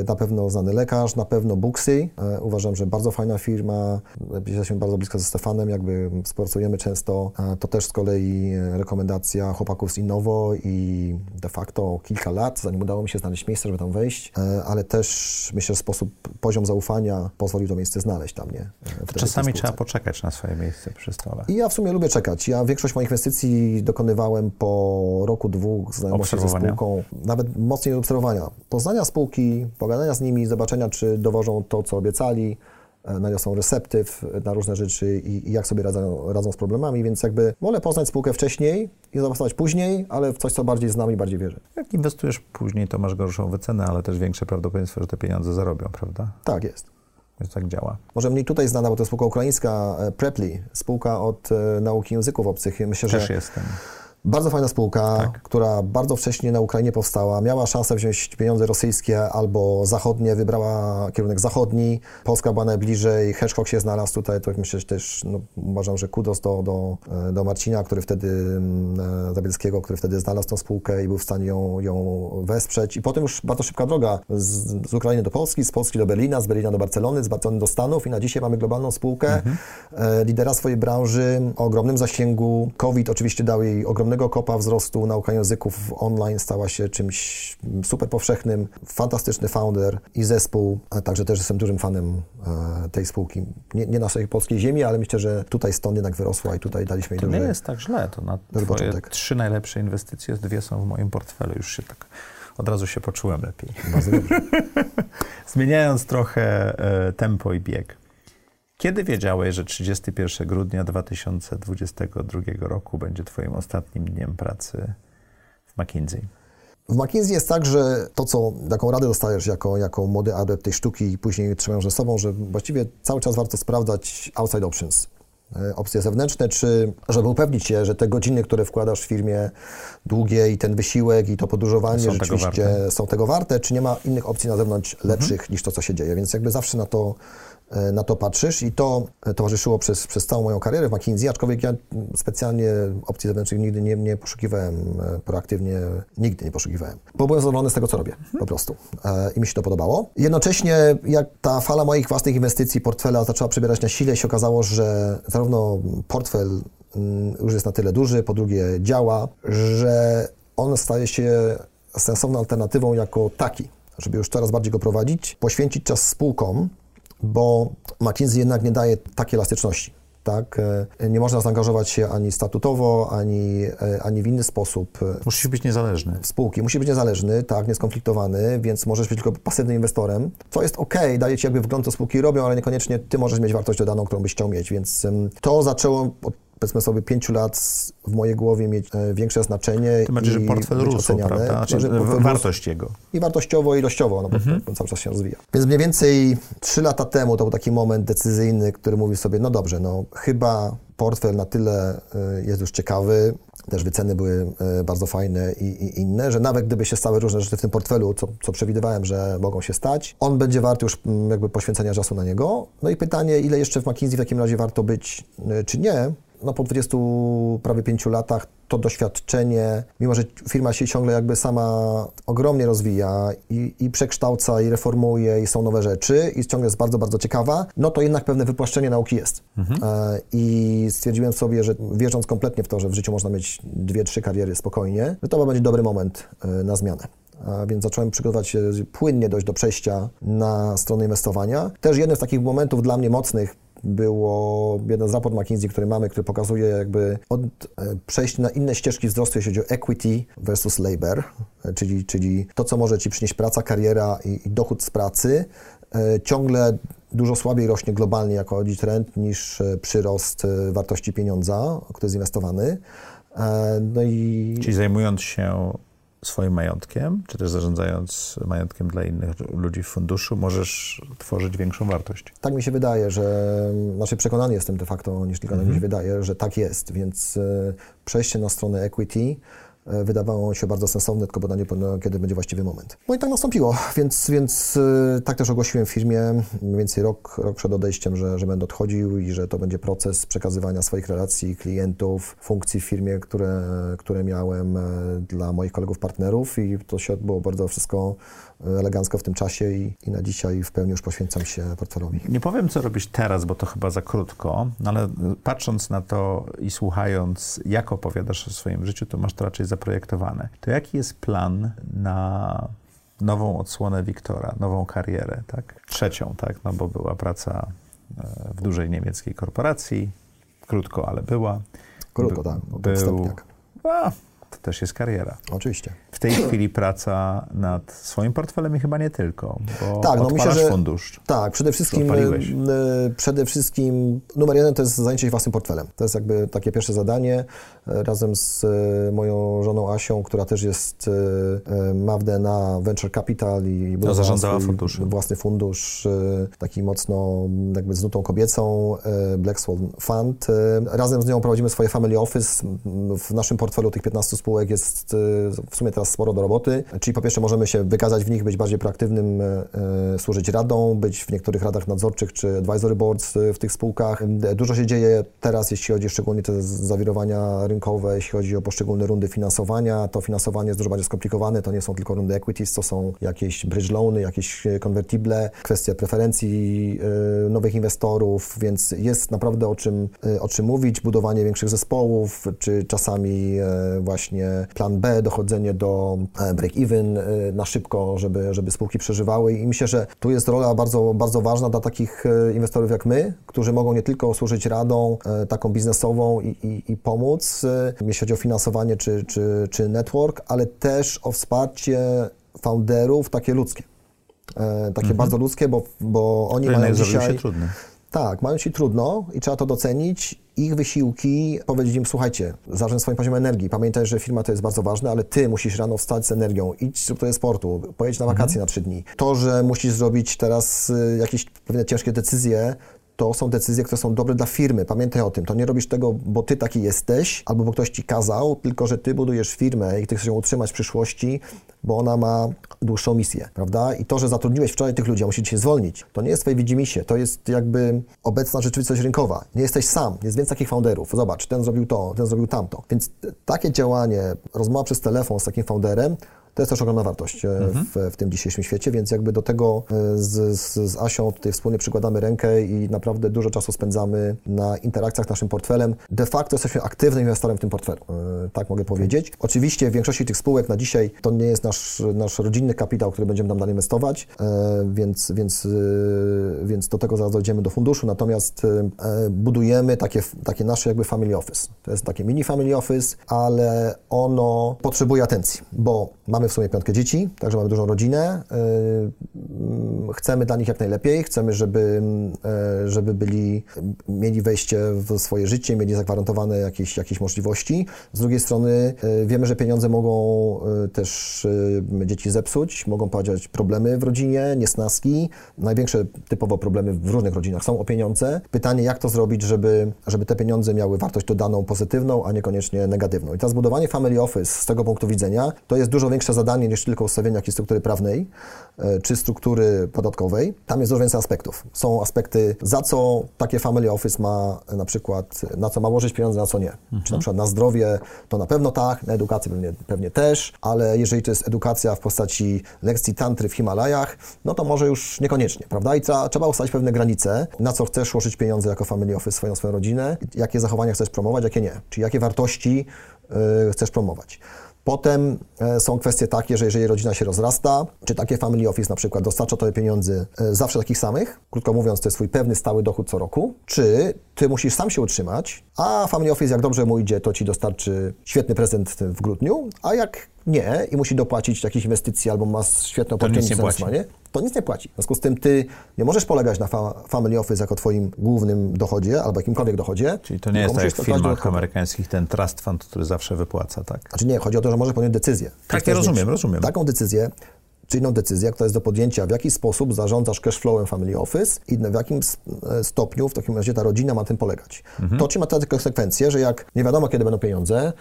na pewno znany lekarz, na pewno Booksy. Uważam, że bardzo fajna firma. Jesteśmy bardzo blisko ze Stefanem, jakby współpracujemy często. To też z kolei rekomendacja chłopaków z Innovo i de facto kilka lat, zanim udało mi się znaleźć miejsce, żeby tam wejść, ale też myślę, że sposób, poziom zaufania pozwolił to miejsce znaleźć dla mnie. To czasami trzeba poczekać na swoje miejsce przy stole. I ja w sumie lubię czekać. Ja większość moich inwestycji dokonywałem po roku, dwóch znajomości ze spółką. Nawet mocniej obserwowania. Poznania spółki, pogadania z nimi, zobaczenia, czy dowożą to, co obiecali, E, na ile są receptyw na różne rzeczy i, i, jak sobie radzą, radzą z problemami, więc jakby wolę poznać spółkę wcześniej i zainwestować później, ale w coś, co bardziej znam i bardziej wierzę. Jak inwestujesz później, to masz gorszą wycenę, ale też większe prawdopodobieństwo, że te pieniądze zarobią, prawda? Tak jest. Więc tak działa. Może mniej tutaj znana, bo to spółka ukraińska, e, Preply, spółka od e, nauki języków obcych. Myślę, Też że jestem. Bardzo fajna spółka, tak. która bardzo wcześnie na Ukrainie powstała. Miała szansę wziąć pieniądze rosyjskie albo zachodnie, wybrała kierunek zachodni. Polska była najbliżej, Hedgehog się znalazł tutaj, to myślę, że też no, uważam, że kudos do, do, do Marcina, który wtedy, mm, Zabielskiego, który wtedy znalazł tą spółkę i był w stanie ją, ją wesprzeć. I potem już bardzo szybka droga z, z Ukrainy do Polski, z Polski do Berlina, z Berlina do Barcelony, z Barcelony do Stanów i na dzisiaj mamy globalną spółkę, mhm. E, lidera swojej branży, o ogromnym zasięgu. COVID oczywiście dał jej ogromny ogromnego kopa wzrostu. Nauka języków online stała się czymś super powszechnym. Fantastyczny founder i zespół, a także też jestem dużym fanem e, tej spółki. Nie, nie naszej polskiej ziemi, ale myślę, że tutaj stąd jednak wyrosła i tutaj daliśmy jej To duży, nie jest tak źle. To na twoje początek. trzy najlepsze inwestycje, dwie są w moim portfelu. Już się tak od razu się poczułem lepiej. Bardzo dobrze. Zmieniając trochę e, tempo i bieg. Kiedy wiedziałeś, że 31 grudnia 2022 roku będzie Twoim ostatnim dniem pracy w McKinsey? W McKinsey jest tak, że to, co, jaką radę dostajesz jako, jako młody adept tej sztuki i później trzymają ze sobą, że właściwie cały czas warto sprawdzać outside options, e, opcje zewnętrzne, czy żeby upewnić się, że te godziny, które wkładasz w firmie, długie i ten wysiłek i to podróżowanie są rzeczywiście tego są tego warte, czy nie ma innych opcji na zewnątrz lepszych mhm. niż to, co się dzieje. Więc jakby zawsze na to na to patrzysz i to towarzyszyło przez, przez całą moją karierę w McKinsey, aczkolwiek ja specjalnie opcji zewnętrznych nigdy nie, nie poszukiwałem e, proaktywnie, nigdy nie poszukiwałem, bo byłem zadowolony z tego, co robię, po prostu. E, i mi się to podobało. Jednocześnie jak ta fala moich własnych inwestycji, portfela zaczęła przebierać na sile, się okazało, że zarówno portfel mm, już jest na tyle duży, po drugie działa, że on staje się sensowną alternatywą jako taki, żeby już coraz bardziej go prowadzić, poświęcić czas spółkom, bo McKinsey jednak nie daje takiej elastyczności. Tak? E, nie można zaangażować się ani statutowo, ani, e, ani w inny sposób. Musisz być niezależny. W spółki. Musi być niezależny, tak, nieskonfliktowany, więc możesz być tylko pasywnym inwestorem, co jest ok, daje ci jakby wgląd, co spółki robią, ale niekoniecznie ty możesz mieć wartość dodaną, którą byś chciał mieć, więc to zaczęło od powiedzmy sobie pięciu lat w mojej głowie mieć e, większe znaczenie. To znaczy, że portfel rósł, prawda? Znaczy, znaczy wartość jego. I wartościowo, i ilościowo, no bo mhm. cały czas się rozwija. Więc mniej więcej trzy lata temu to był taki moment decyzyjny, który mówi sobie, no dobrze, no chyba portfel na tyle e, jest już ciekawy, też wyceny były bardzo fajne i, i, inne, że nawet gdyby się stały różne rzeczy w tym portfelu, co, co przewidywałem, że mogą się stać, on będzie wart już jakby poświęcenia czasu na niego. No i pytanie, ile jeszcze w McKinsey w takim razie warto być, czy nie, no po 20 prawie 5 latach to doświadczenie, mimo że firma się ciągle jakby sama ogromnie rozwija i, i, przekształca, i reformuje, i są nowe rzeczy, i ciągle jest bardzo, bardzo ciekawa, no to jednak pewne wypłaszczenie nauki jest. Mhm. E, I stwierdziłem sobie, że wierząc kompletnie w to, że w życiu można mieć dwie, trzy kariery spokojnie, że to będzie dobry moment e, na zmianę. A więc zacząłem przygotować się płynnie dość do przejścia na stronę inwestowania. Też jeden z takich momentów dla mnie mocnych było jeden z raport McKinsey, który mamy, który pokazuje jakby od e, przejść na inne ścieżki wzrostu, jeśli chodzi o equity versus labor, e, czyli, czyli to, co może Ci przynieść praca, kariera i, i dochód z pracy, e, ciągle dużo słabiej rośnie globalnie jako trend niż przyrost wartości pieniądza, który jest inwestowany. No i... Czyli zajmując się swoim majątkiem, czy też zarządzając majątkiem dla innych ludzi w funduszu, możesz tworzyć większą wartość. Tak mi się wydaje, że, znaczy przekonany jestem de facto, niż tylko mm -hmm. mi się wydaje, że tak jest, więc e, przejście na stronę equity wydawało się bardzo sensowne, tylko badanie, kiedy będzie właściwy moment. No i tak nastąpiło, więc, więc e, tak też ogłosiłem w firmie mniej więcej rok, rok przed odejściem, że, że będę odchodził i że to będzie proces przekazywania swoich relacji, klientów, funkcji w firmie, które, które miałem dla moich kolegów, partnerów i to się odbyło bardzo wszystko elegancko w tym czasie i, i, na dzisiaj w pełni już poświęcam się portfelowi. Nie powiem, co robisz teraz, bo to chyba za krótko, no ale patrząc na to i słuchając, jak opowiadasz o swoim życiu, to masz to raczej zaprojektowane. To jaki jest plan na nową odsłonę Wiktora, nową karierę, tak? Trzecią, tak? No bo była praca e, w dużej niemieckiej korporacji, krótko, ale była. Krótko, tak. Był, a, to też jest kariera. Oczywiście. W tej chwili praca nad swoim portfelem i chyba nie tylko, bo tak, no myślę, że, fundusz. Tak, przede wszystkim, e, e, przede wszystkim numer jeden to jest zajęcie się własnym portfelem. To jest jakby takie pierwsze zadanie e, razem z moją żoną Asią, która też jest, ma w DNA Venture Capital i no, zarządzała fundusz. własny fundusz, taki mocno jakby z nutą kobiecą, Black Swan Fund. Razem z nią prowadzimy swoje family office. W naszym portfelu tych 15 spółek jest w sumie teraz sporo do roboty. Czyli po pierwsze możemy się wykazać w nich, być bardziej proaktywnym, e, e, służyć radą, być w niektórych radach nadzorczych czy advisory boards w tych spółkach. Dużo się dzieje teraz, jeśli chodzi szczególnie te zawirowania rynkowe, jeśli chodzi o poszczególne rundy finansowania. To finansowanie jest dużo bardziej skomplikowane, to nie są tylko rundy equities, to są jakieś bridge loany, jakieś konwertible, kwestie preferencji nowych inwestorów, więc jest naprawdę o czym, o czym mówić, budowanie większych zespołów, czy czasami właśnie plan B, dochodzenie do E, break-even e, na szybko, żeby, żeby spółki przeżywały i myślę, że tu jest rola bardzo, bardzo ważna dla takich e, inwestorów jak my, którzy mogą nie tylko służyć radą taką biznesową i, i, i pomóc, jeśli chodzi o finansowanie czy, czy, czy network, ale też o wsparcie founderów takie ludzkie. Takie mhm. bardzo ludzkie, bo, bo oni Rynek mają dzisiaj... się trudny. Tak, mają ci trudno i trzeba to docenić ich wysiłki, powiedzieć im, słuchajcie, zarządź swoim poziomem energii. Pamiętaj, że firma to jest bardzo ważne, ale ty musisz rano wstać z energią, idź do sportu, pojedź na wakacje mhm. na trzy dni. To, że musisz zrobić teraz y, jakieś pewne ciężkie decyzje, to są decyzje, które są dobre dla firmy. Pamiętaj o tym. To nie robisz tego, bo ty taki jesteś, albo bo ktoś ci kazał, tylko że ty budujesz firmę i ty chcesz ją utrzymać w przyszłości, bo ona ma dłuższą misję, prawda? I to, że zatrudniłeś wczoraj tych ludzi, a musicie się zwolnić, to nie jest twoje widzimisię, to jest jakby obecna rzeczywistość rynkowa. Nie jesteś sam, jest więcej takich founderów. Zobacz, ten zrobił to, ten zrobił tamto. Więc takie działanie, rozmowa przez telefon z takim founderem, to jest też ogromna wartość e, mhm. w, w, tym dzisiejszym świecie, więc jakby do tego e, z, z, z, Asią tutaj wspólnie przykładamy rękę i naprawdę dużo czasu spędzamy na interakcjach z naszym portfelem. De facto jesteśmy aktywnym inwestorem w tym portfelu, e, tak mogę powiedzieć. Oczywiście w większości tych spółek na dzisiaj to nie jest nasz, nasz rodzinny kapitał, który będziemy tam dalej inwestować, więc, więc, więc do tego zaraz dojdziemy do funduszu, natomiast budujemy takie, takie nasze jakby family office. To jest takie mini family office, ale ono potrzebuje atencji, bo mamy Mamy w sumie piątkę dzieci, także mamy dużą rodzinę. Y, chcemy dla nich jak najlepiej, chcemy, żeby, y, żeby byli, mieli wejście w swoje życie, mieli zagwarantowane jakieś, jakieś możliwości. Z drugiej strony y, wiemy, że pieniądze mogą też dzieci zepsuć, mogą pojawiać problemy w rodzinie, niesnaski. Największe typowo problemy w różnych rodzinach są o pieniądze. Pytanie, jak to zrobić, żeby, żeby te pieniądze miały wartość dodaną pozytywną, a niekoniecznie negatywną. I to zbudowanie family office z tego punktu widzenia to jest dużo większe zadanie niż tylko ustawienie jakiejś struktury prawnej e, czy struktury podatkowej. Tam jest dużo więcej aspektów. Są aspekty, za co takie family office ma na przykład, na co ma łożyć pieniądze, na co nie. Mhm. Czy na przykład na zdrowie, to na pewno tak, na edukację pewnie, pewnie też, ale jeżeli to jest edukacja w postaci lekcji tantry w Himalajach, no to może już niekoniecznie, prawda? I trzeba, trzeba ustalić pewne granice, na co chcesz łożyć pieniądze jako family office swoją, swoją rodzinę, jakie zachowania chcesz promować, jakie nie. Czyli jakie wartości yy, chcesz promować. Potem e, są kwestie takie, że jeżeli rodzina się rozrasta, czy takie family office na przykład dostarcza tobie pieniędzy e, zawsze takich samych, krótko mówiąc, to jest twój pewny stały dochód co roku, czy ty musisz sam się utrzymać, a family office jak dobrze mu idzie, to ci dostarczy świetny prezent w grudniu, a jak nie i musi dopłacić jakieś inwestycje albo ma świetną opłatność to nic nie płaci. W związku z tym ty nie możesz polegać na family office jako twoim głównym dochodzie albo jakimkolwiek dochodzie. Czyli to nie jest tak jak w filmach amerykańskich ten trust fund, który zawsze wypłaca, tak? Znaczy nie, chodzi o to, że może podjąć decyzję. Tak, ja rozumiem, rozumiem. Taką decyzję, inną decyzję, która jest do podjęcia, w jaki sposób zarządzasz cash flowem Family Office i w jakim e, stopniu w takim razie ta rodzina ma tym polegać. Mhm. To czy ma takie konsekwencje, że jak nie wiadomo, kiedy będą pieniądze,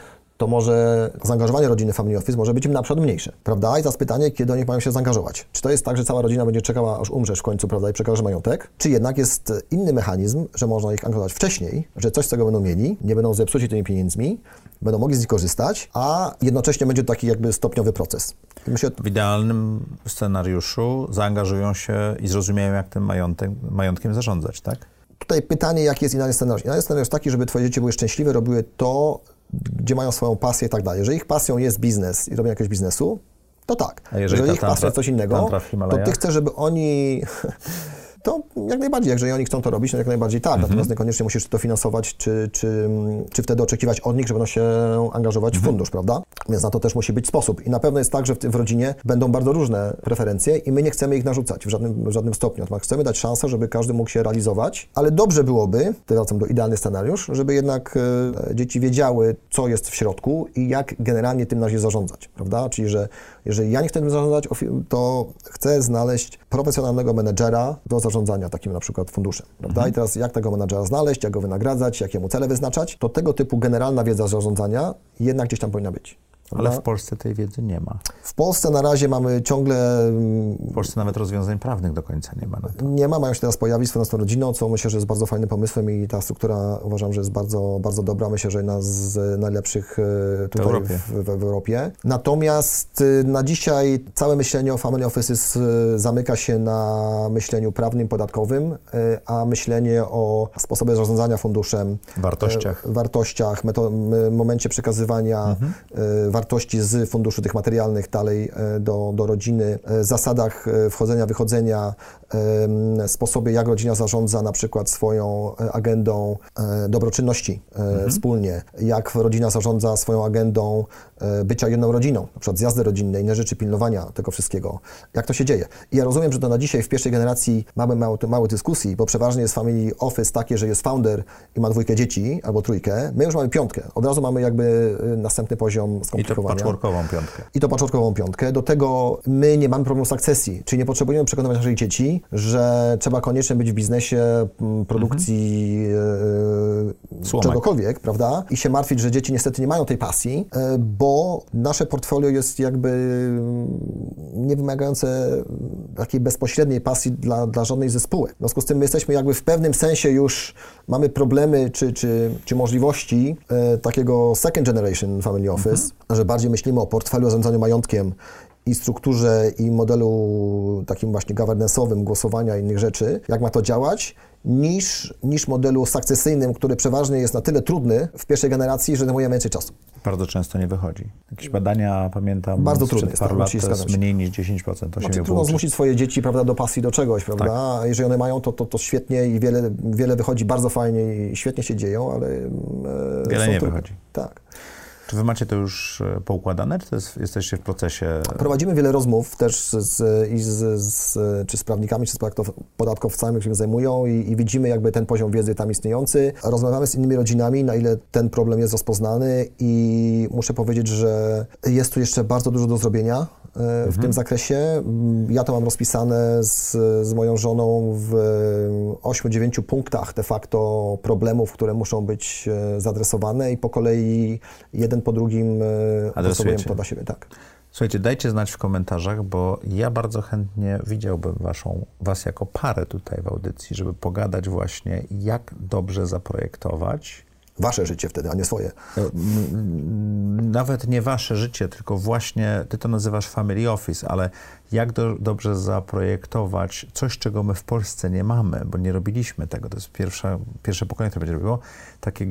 to może zaangażowanie rodziny Family Office może być im na przykład mniejsze, prawda? I teraz pytanie, kiedy oni mają się zaangażować? Czy to jest tak, że cała rodzina będzie czekała, aż umrzesz w końcu, prawda, i przekaże majątek? Czy jednak jest inny mechanizm, że można ich angażować wcześniej, że coś z tego będą mieli, nie będą zepsuci tymi pieniędzmi, będą mogli z nich korzystać, a jednocześnie będzie to taki jakby stopniowy proces. Myślę, w idealnym scenariuszu zaangażują się i zrozumieją, jak tym majątek, majątkiem zarządzać, tak? Tutaj pytanie, jaki jest idealny scenariusz? Idealny scenariusz taki, żeby Twoje dzieci były szczęśliwe, robiły to, gdzie mają swoją pasję i tak dalej. Jeżeli ich pasją jest biznes i robią jakiegoś biznesu, to tak. A jeżeli, jeżeli ich pasją jest coś innego, to Ty chcesz, żeby oni to jak najbardziej, jeżeli oni chcą to robić, no jak najbardziej tak, mhm. natomiast niekoniecznie musisz to finansować, czy, czy, czy wtedy oczekiwać od nich, że będą się angażować mhm. w fundusz, prawda? Więc na to też musi być sposób. I na pewno jest tak, że w, w rodzinie będą bardzo różne preferencje i my nie chcemy ich narzucać w żadnym, w żadnym stopniu. Natomiast chcemy dać szansę, żeby każdy mógł się realizować, ale dobrze byłoby, wracam do idealny scenariusz, żeby jednak e, dzieci wiedziały, co jest w środku i jak generalnie tym na razie zarządzać, prawda? Czyli, że jeżeli ja nie chcę tym zarządzać, to chcę znaleźć profesjonalnego menedżera do zarządzania takim na przykład funduszem, prawda? Mhm. I teraz jak tego menedżera znaleźć, jak go wynagradzać, jakiemu cele wyznaczać, to tego typu generalna wiedza zarządzania jednak gdzieś tam powinna być. Ale w Polsce tej wiedzy nie ma. W Polsce na razie mamy ciągle... W Polsce nawet rozwiązań prawnych do końca nie ma. Nie ma, mają się teraz pojawić swoją rodziną, co myślę, że jest bardzo fajnym pomysłem i ta struktura uważam, że jest bardzo, bardzo dobra. Myślę, że jedna z najlepszych e, tutaj w Europie. W, w, w Europie. Natomiast e, na dzisiaj całe myślenie o Family Offices e, zamyka się na myśleniu prawnym, podatkowym, a myślenie o sposobie zarządzania funduszem, wartościach, wartościach momencie przekazywania mhm wartości z funduszu tych materialnych dalej e, do, do rodziny, e, zasadach e, wchodzenia, wychodzenia, sposobie, jak rodzina zarządza na przykład swoją agendą dobroczynności mhm. wspólnie, jak rodzina zarządza swoją agendą bycia jedną rodziną, na przykład zjazdy rodzinne, inne rzeczy, pilnowania tego wszystkiego. Jak to się dzieje? I ja rozumiem, że to na dzisiaj w pierwszej generacji mamy mało, mało dyskusji, bo przeważnie jest family office takie, że jest founder i ma dwójkę dzieci albo trójkę. My już mamy piątkę. Od razu mamy jakby następny poziom skomplikowania. I to patchworkową piątkę. I to patchworkową piątkę. Do tego my nie mamy problemu z akcesji, czyli nie potrzebujemy przekonywać naszych dzieci, że trzeba koniecznie być w biznesie produkcji mhm. czegokolwiek, prawda? I się martwić, że dzieci niestety nie mają tej pasji, e, bo nasze portfolio jest jakby nie wymagające takiej bezpośredniej pasji dla, dla żadnej ze spółek. W związku z tym my jesteśmy jakby w pewnym sensie już mamy problemy czy, czy, czy możliwości takiego second generation family office, mhm. że bardziej myślimy o portfelu zarządzaniu majątkiem i strukturze i modelu takim właśnie governance'owym, głosowania i innych rzeczy, jak ma to działać, niż, niż modelu sukcesyjnym, który przeważnie jest na tyle trudny w pierwszej generacji, że zajmuje więcej czasu. Bardzo często nie wychodzi. Jakieś badania, pamiętam, Bardzo trudne jest, paru tak, lat to jest mniej niż 10%. To znaczy, się trudno zmusić swoje dzieci prawda, do pasji, do czegoś, prawda? Tak. A jeżeli one mają, to, to, to świetnie i wiele, wiele wychodzi bardzo fajnie i świetnie się dzieją, ale... E, wiele nie wychodzi. Tak. Czy wy macie to już e, poukładane, czy jest, jesteście w procesie? Prowadzimy wiele rozmów też z, z, z, czy z prawnikami, czy z podatkowcami, którzy się zajmują i, i, widzimy jakby ten poziom wiedzy tam istniejący. Rozmawiamy z innymi rodzinami, na ile ten problem jest rozpoznany i muszę powiedzieć, że jest tu jeszcze bardzo dużo do zrobienia w mhm. tym zakresie. Ja to mam rozpisane z, z moją żoną w 8-9 punktach de facto problemów, które muszą być e, zadresowane i po kolei jeden po drugim opracowujemy to dla siebie. Tak. Słuchajcie, dajcie znać w komentarzach, bo ja bardzo chętnie widziałbym waszą, was jako parę tutaj w audycji, żeby pogadać właśnie, jak dobrze zaprojektować Wasze życie wtedy, a nie swoje. No, nawet nie wasze życie, tylko właśnie, ty to nazywasz family office, ale jak do, dobrze zaprojektować coś, czego my w Polsce nie mamy, bo nie robiliśmy tego. To jest pierwsza, pierwsze pokolenie, które będzie robiło. Takie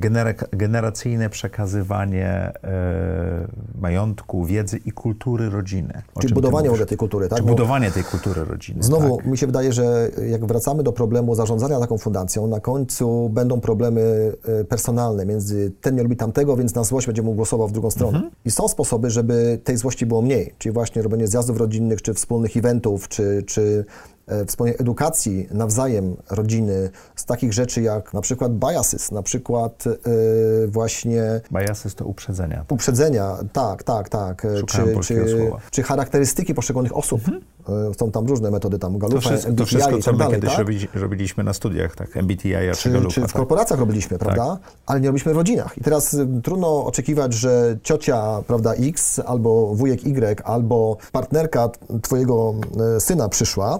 generacyjne przekazywanie e, majątku, wiedzy i kultury rodziny. Czyli budowanie w ogóle tej kultury, tak? Czy budowanie tej kultury rodziny. Znowu tak. mi się wydaje, że jak wracamy do problemu zarządzania taką fundacją, na końcu będą problemy e, personalne między ten nie lubi tamtego, więc na złość będzie mu głosował w drugą stronę. Mhm. I są sposoby, żeby tej złości było mniej, czyli właśnie robienie zjazdów rodzinnych, czy wspólnych wspólnych eventów, czy, czy e, wspólnej edukacji nawzajem rodziny z takich rzeczy jak na przykład biases, na przykład yy, właśnie... Biases to uprzedzenia. Tak? Uprzedzenia, tak, tak, tak. Szukałem czy, czy, czy charakterystyki poszczególnych osób, mhm. E, są tam różne metody, tam Galufa, to wszystko, to wszystko, i co tak my dalej, kiedyś tak? robili, robiliśmy na studiach, tak, MBTI, czy czy, czy w tak. korporacjach robiliśmy, prawda? Ale nie robiliśmy w rodzinach. I teraz trudno oczekiwać, że ciocia, prawda, X, albo wujek Y, albo partnerka twojego syna przyszła,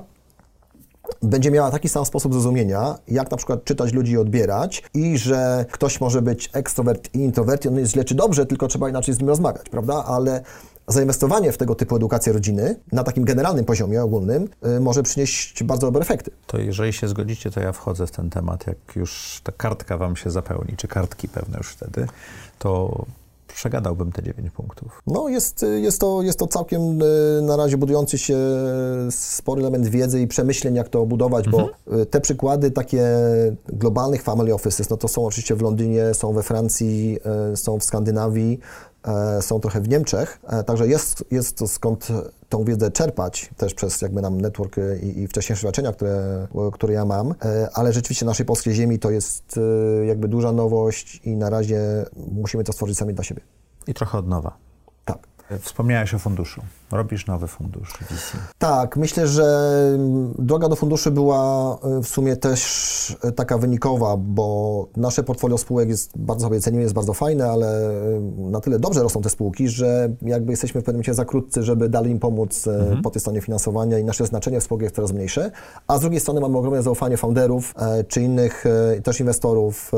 będzie miała taki sam sposób zrozumienia, jak na przykład czytać ludzi i odbierać i że ktoś może być ekstrovert i introvert i on jest źle czy dobrze, tylko trzeba inaczej z nim rozmawiać, prawda? Ale zainwestowanie w tego typu edukację rodziny na takim generalnym poziomie ogólnym y, może przynieść bardzo dobre efekty. To jeżeli się zgodzicie, to ja wchodzę w ten temat, jak już ta kartka wam się zapełni, czy kartki pewne już wtedy, to przegadałbym te 9 punktów. No, jest, jest, to, jest to całkiem e, na razie budujący się spory element wiedzy i przemyśleń, jak to budować, bo e, te przykłady takie globalnych family offices, no to są oczywiście w Londynie, są we Francji, e, są w Skandynawii, e, są trochę w Niemczech, e, także jest, jest to skąd tą wiedzę czerpać, też przez jakby nam network e, i, i wcześniejsze doświadczenia, które, które ja mam, e, ale rzeczywiście naszej polskiej ziemi to jest e, jakby duża nowość i na razie musimy to stworzyć sami dla siebie. I trochę od nowa. Tak. Wspomniałeś o funduszu. Robisz nowy fundusz VC. Tak, myślę, że droga do funduszy była y, w sumie też y, taka wynikowa, bo nasze portfolio spółek jest bardzo sobie cenimy, jest bardzo fajne, ale y, na tyle dobrze rosną te spółki, że jakby jesteśmy w pewnym momencie za krótcy, żeby dalej im pomóc y, po tej stronie finansowania i nasze znaczenie w spółkach jest coraz mniejsze. A z drugiej strony mamy ogromne zaufanie founderów e, czy innych e, też inwestorów,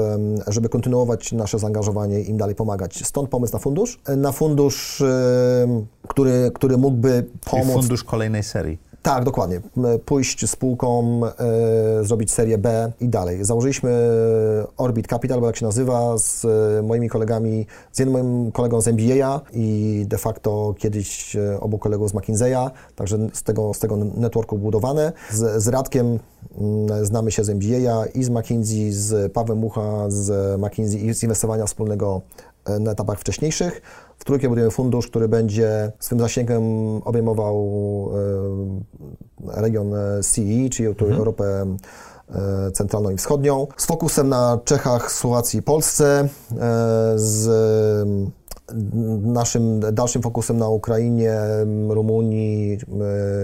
żeby kontynuować nasze zaangażowanie i im dalej pomagać. Stąd pomysł na fundusz. E, Na fundusz, który, który mógłby Czyli pomóc fundusz kolejnej serii. tak, dokładnie. Pójść spółką, e, zrobić serię B i dalej. Założyliśmy Orbit Capital, bo jak się nazywa, z e, moimi kolegami, z jednym moim kolegą z MBA i de facto kiedyś e, obu kolegów z McKinsey'a, także z tego, z tego networku budowane. Z, z Radkiem znamy się z MBA i z McKinsey, z Pawłem Mucha, z McKinsey i z inwestowania wspólnego e, na etapach wcześniejszych. W trójkę budujemy fundusz, który będzie swym zasięgiem obejmował e, region e, CE, czyli tu Europę e, centralną i wschodnią, z fokusem na Czechach, Słowacji i Polsce, e, z naszym dalszym fokusem na Ukrainie, Rumunii,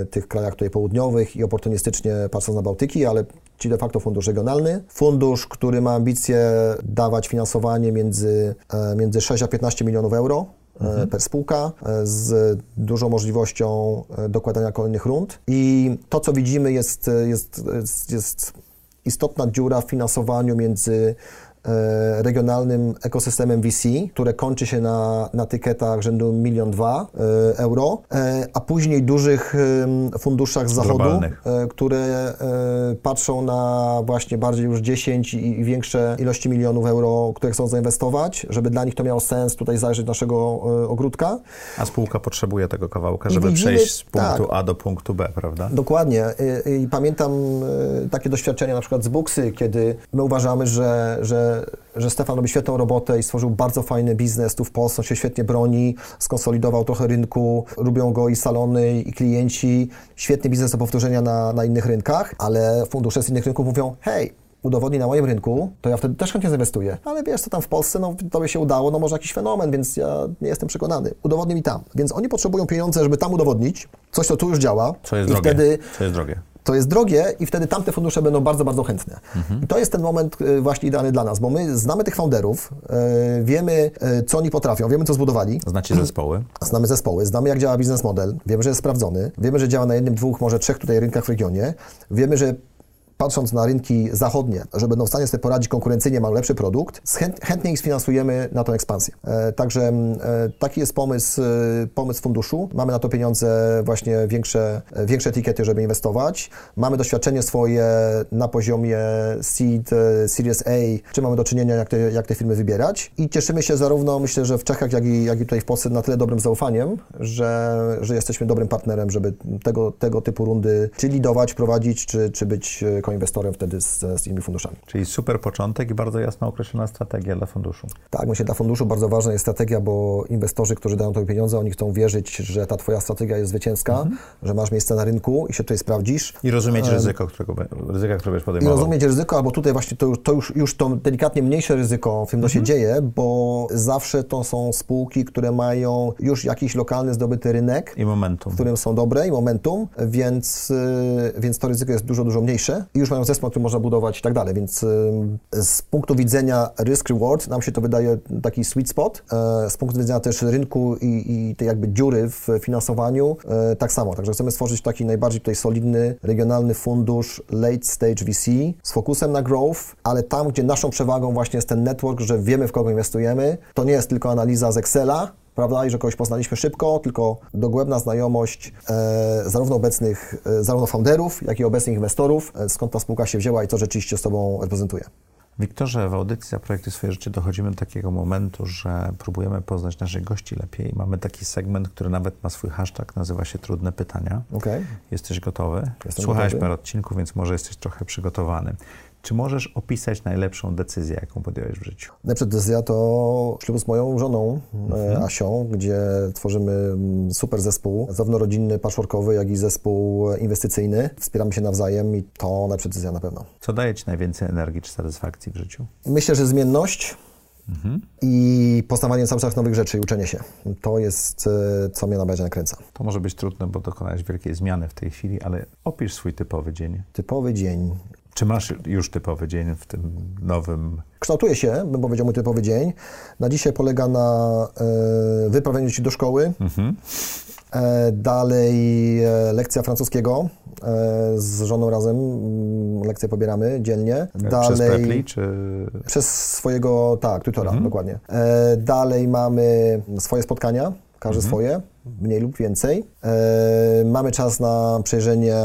tych krajach tutaj południowych i oportunistycznie patrząc na Bałtyki, ale czyli de facto fundusz regionalny. Fundusz, który ma ambicje dawać finansowanie między, e, między 6 a 15 milionów euro e, per spółka e, z dużą możliwością e, dokładania kolejnych rund. I to, co widzimy, jest, jest, jest, jest istotna dziura w finansowaniu między regionalnym ekosystemem VC, które kończy się na, na tyketach rzędu milion dwa e, euro, e, a później dużych funduszach z zachodu, Globalnych. e, które e, patrzą na właśnie bardziej już 10 i większe ilości milionów euro, które chcą zainwestować, żeby dla nich to miało sens tutaj zajrzeć naszego e, ogródka. A spółka potrzebuje tego kawałka, żeby widzimy- przejść z punktu tak. A do punktu B, prawda? Dokładnie. I, i pamiętam e, takie doświadczenia na przykład z Buksy, kiedy my uważamy, że, że, że Stefan robi świetną robotę i stworzył bardzo fajny biznes tu w Polsce, on się świetnie broni, skonsolidował trochę rynku, lubią go i salony, i klienci, świetny biznes do powtórzenia na, na innych rynkach, ale fundusze z innych rynków mówią, hej, udowodnij na moim rynku, to ja wtedy też chętnie zainwestuję. Ale wiesz, co tam w Polsce, no tobie się udało, no może jakiś fenomen, więc ja nie jestem przekonany. Udowodnij mi tam. Więc oni potrzebują pieniądze, żeby tam udowodnić coś, co tu już działa. Co jest I drogie? wtedy Co jest drogie? To jest drogie i wtedy tamte fundusze będą bardzo, bardzo chętne. I to jest ten moment y, właśnie idealny dla nas, bo my znamy tych founderów, y, wiemy, y, co oni potrafią, wiemy, co zbudowali, Znacie zespoły? znamy zespoły, znamy, jak działa biznes model, wiemy, że jest sprawdzony, wiemy, że działa na jednym, dwóch, może trzech tutaj rynkach w regionie, wiemy, że patrząc na rynki zachodnie, że będą w stanie sobie poradzić konkurencyjnie, mają lepszy produkt, chęt, chętnie ich sfinansujemy na tą ekspansję. E, także e, taki jest pomysł, e, pomysł funduszu. Mamy na to pieniądze właśnie większe, e, większe etykiety, żeby inwestować. Mamy doświadczenie swoje na poziomie seed, e, Series A, czy mamy do czynienia, jak te, jak te firmy wybierać. I cieszymy się zarówno, myślę, że w Czechach, jak i, jak i tutaj w Polsce na tyle dobrym zaufaniem, że, że jesteśmy dobrym partnerem, żeby tego, tego typu rundy czy lidować, prowadzić, czy, czy być e, jako inwestorem wtedy z, z innymi funduszami. Czyli super początek i bardzo jasno określona strategia dla funduszu. Tak, myślę, dla funduszu bardzo ważna jest strategia, bo inwestorzy, którzy dają tobie pieniądze, oni chcą wierzyć, że ta twoja strategia jest zwycięska, mhm. że masz miejsce na rynku i się tutaj sprawdzisz. I rozumieć ryzyko, którego, ryzyka, które będziesz podejmował. I rozumieć ryzyko, albo tutaj właśnie to, to już, już to delikatnie mniejsze ryzyko w tym, co mhm. się dzieje, bo zawsze to są spółki, które mają już jakiś lokalny zdobyty rynek. I momentum. W którym są dobre i momentum, więc, y, więc to ryzyko jest dużo, dużo mniejsze i już mają zespół, który można budować i tak dalej, więc y, z punktu widzenia risk-reward nam się to wydaje taki sweet spot. E, z punktu widzenia też rynku i, i tej jakby dziury w finansowaniu e, tak samo. Także chcemy stworzyć taki najbardziej tutaj solidny, regionalny fundusz late stage VC z fokusem na growth, ale tam, gdzie naszą przewagą właśnie jest ten network, że wiemy w kogo inwestujemy, to nie jest tylko analiza z Excela, prawda, i że kogoś poznaliśmy szybko, tylko dogłębna znajomość e, zarówno obecnych, e, zarówno founderów, jak i obecnych inwestorów, e, skąd ta spółka się wzięła i co rzeczywiście z sobą reprezentuje. Wiktorze, w audycji Zaprojektuj swoje życie dochodzimy do takiego momentu, że próbujemy poznać naszych gości lepiej. Mamy taki segment, który nawet ma swój hashtag, nazywa się Trudne Pytania. Okay. Jesteś gotowy? Jestem Słuchałeś gotowy. parę odcinków, więc może jesteś trochę przygotowany. Czy możesz opisać najlepszą decyzję, jaką podjąłeś w życiu? Najlepsza decyzja to ślub z moją żoną mhm. Asią, gdzie tworzymy mm, super zespół, zarówno rodzinny, patchworkowy, jak i zespół inwestycyjny. Wspieramy się nawzajem i to najlepsza decyzja na pewno. Co daje Ci najwięcej energii czy satysfakcji w życiu? Myślę, że zmienność, Mhm. i poznawanie cały czas nowych rzeczy i uczenie się. To jest, e, co mnie najbardziej nakręca. To może być trudne, bo dokonałeś wielkiej zmiany w tej chwili, ale opisz swój typowy dzień. Typowy dzień. Czy masz już typowy dzień w tym nowym? Kształtuje się, bym powiedział, mój typowy dzień. Na dzisiaj polega na e, wyprawieniu się do szkoły. Mhm. E, dalej e, lekcja francuskiego. E, z żoną razem mm, lekcje pobieramy dziennie. Dalej, przez Prepli, czy... Przez swojego, tak, tutora, mhm. dokładnie. E, dalej mamy swoje spotkania każdy mhm. swoje, mniej lub więcej. E, mamy czas na przejrzenie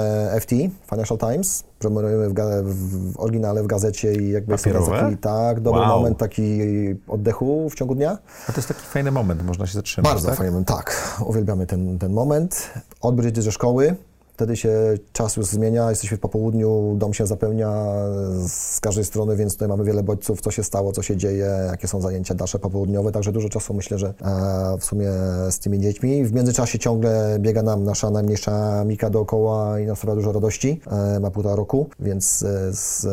FT, Financial Times, promujemy w, w, oryginale w gazecie i jakby jest taki, tak, dobry wow. moment taki oddechu w ciągu dnia. A to jest taki fajny moment, można się zatrzymać, Bardzo tak? fajny moment, tak. Uwielbiamy ten, ten moment. Odbyć ze szkoły, Wtedy się czas już zmienia, jesteśmy w popołudniu, dom się zapełnia z każdej strony, więc tutaj mamy wiele bodźców, co się stało, co się dzieje, jakie są zajęcia dalsze popołudniowe, także dużo czasu myślę, że e, w sumie z tymi dziećmi. W międzyczasie ciągle biega nam nasza najmniejsza Mika dookoła i nas sprawia dużo radości. E, ma półtora roku, więc,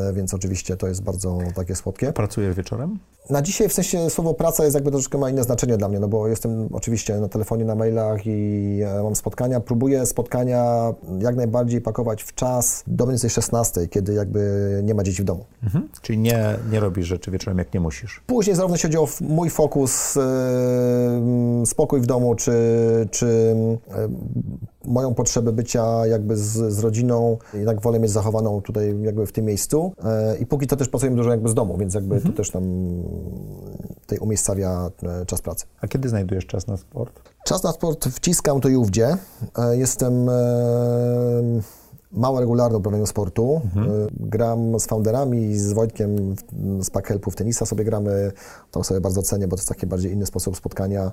e, więc oczywiście to jest bardzo takie słodkie. Pracujesz wieczorem? Na dzisiaj w sensie słowo praca jest jakby troszeczkę ma inne znaczenie dla mnie, no bo jestem oczywiście na telefonie, na mailach i mam spotkania. Próbuję spotkania jak najbardziej pakować w czas do mniej więcej 16, kiedy jakby nie ma dzieci w domu. Mhm. Czyli nie, nie robisz rzeczy wieczorem, jak nie musisz? Później zarówno się chodzi o mój fokus, yy, spokój w domu, czy, czy yy, moją potrzebę bycia jakby z, z rodziną, jednak wolę mieć zachowaną tutaj jakby w tym miejscu. Yy, I póki to też pracujemy dużo jakby z domu, więc jakby mhm. to też tam tutaj umiejscawia e, czas pracy. A kiedy znajdujesz czas na sport? Czas na sport wciskam to i ówdzie. E, jestem e, mało regularny w uprawianiu sportu. Mhm. Gram z founderami, z Wojtkiem z Packhelpu w tenisa sobie gramy. To sobie bardzo cenię, bo to jest taki bardziej inny sposób spotkania.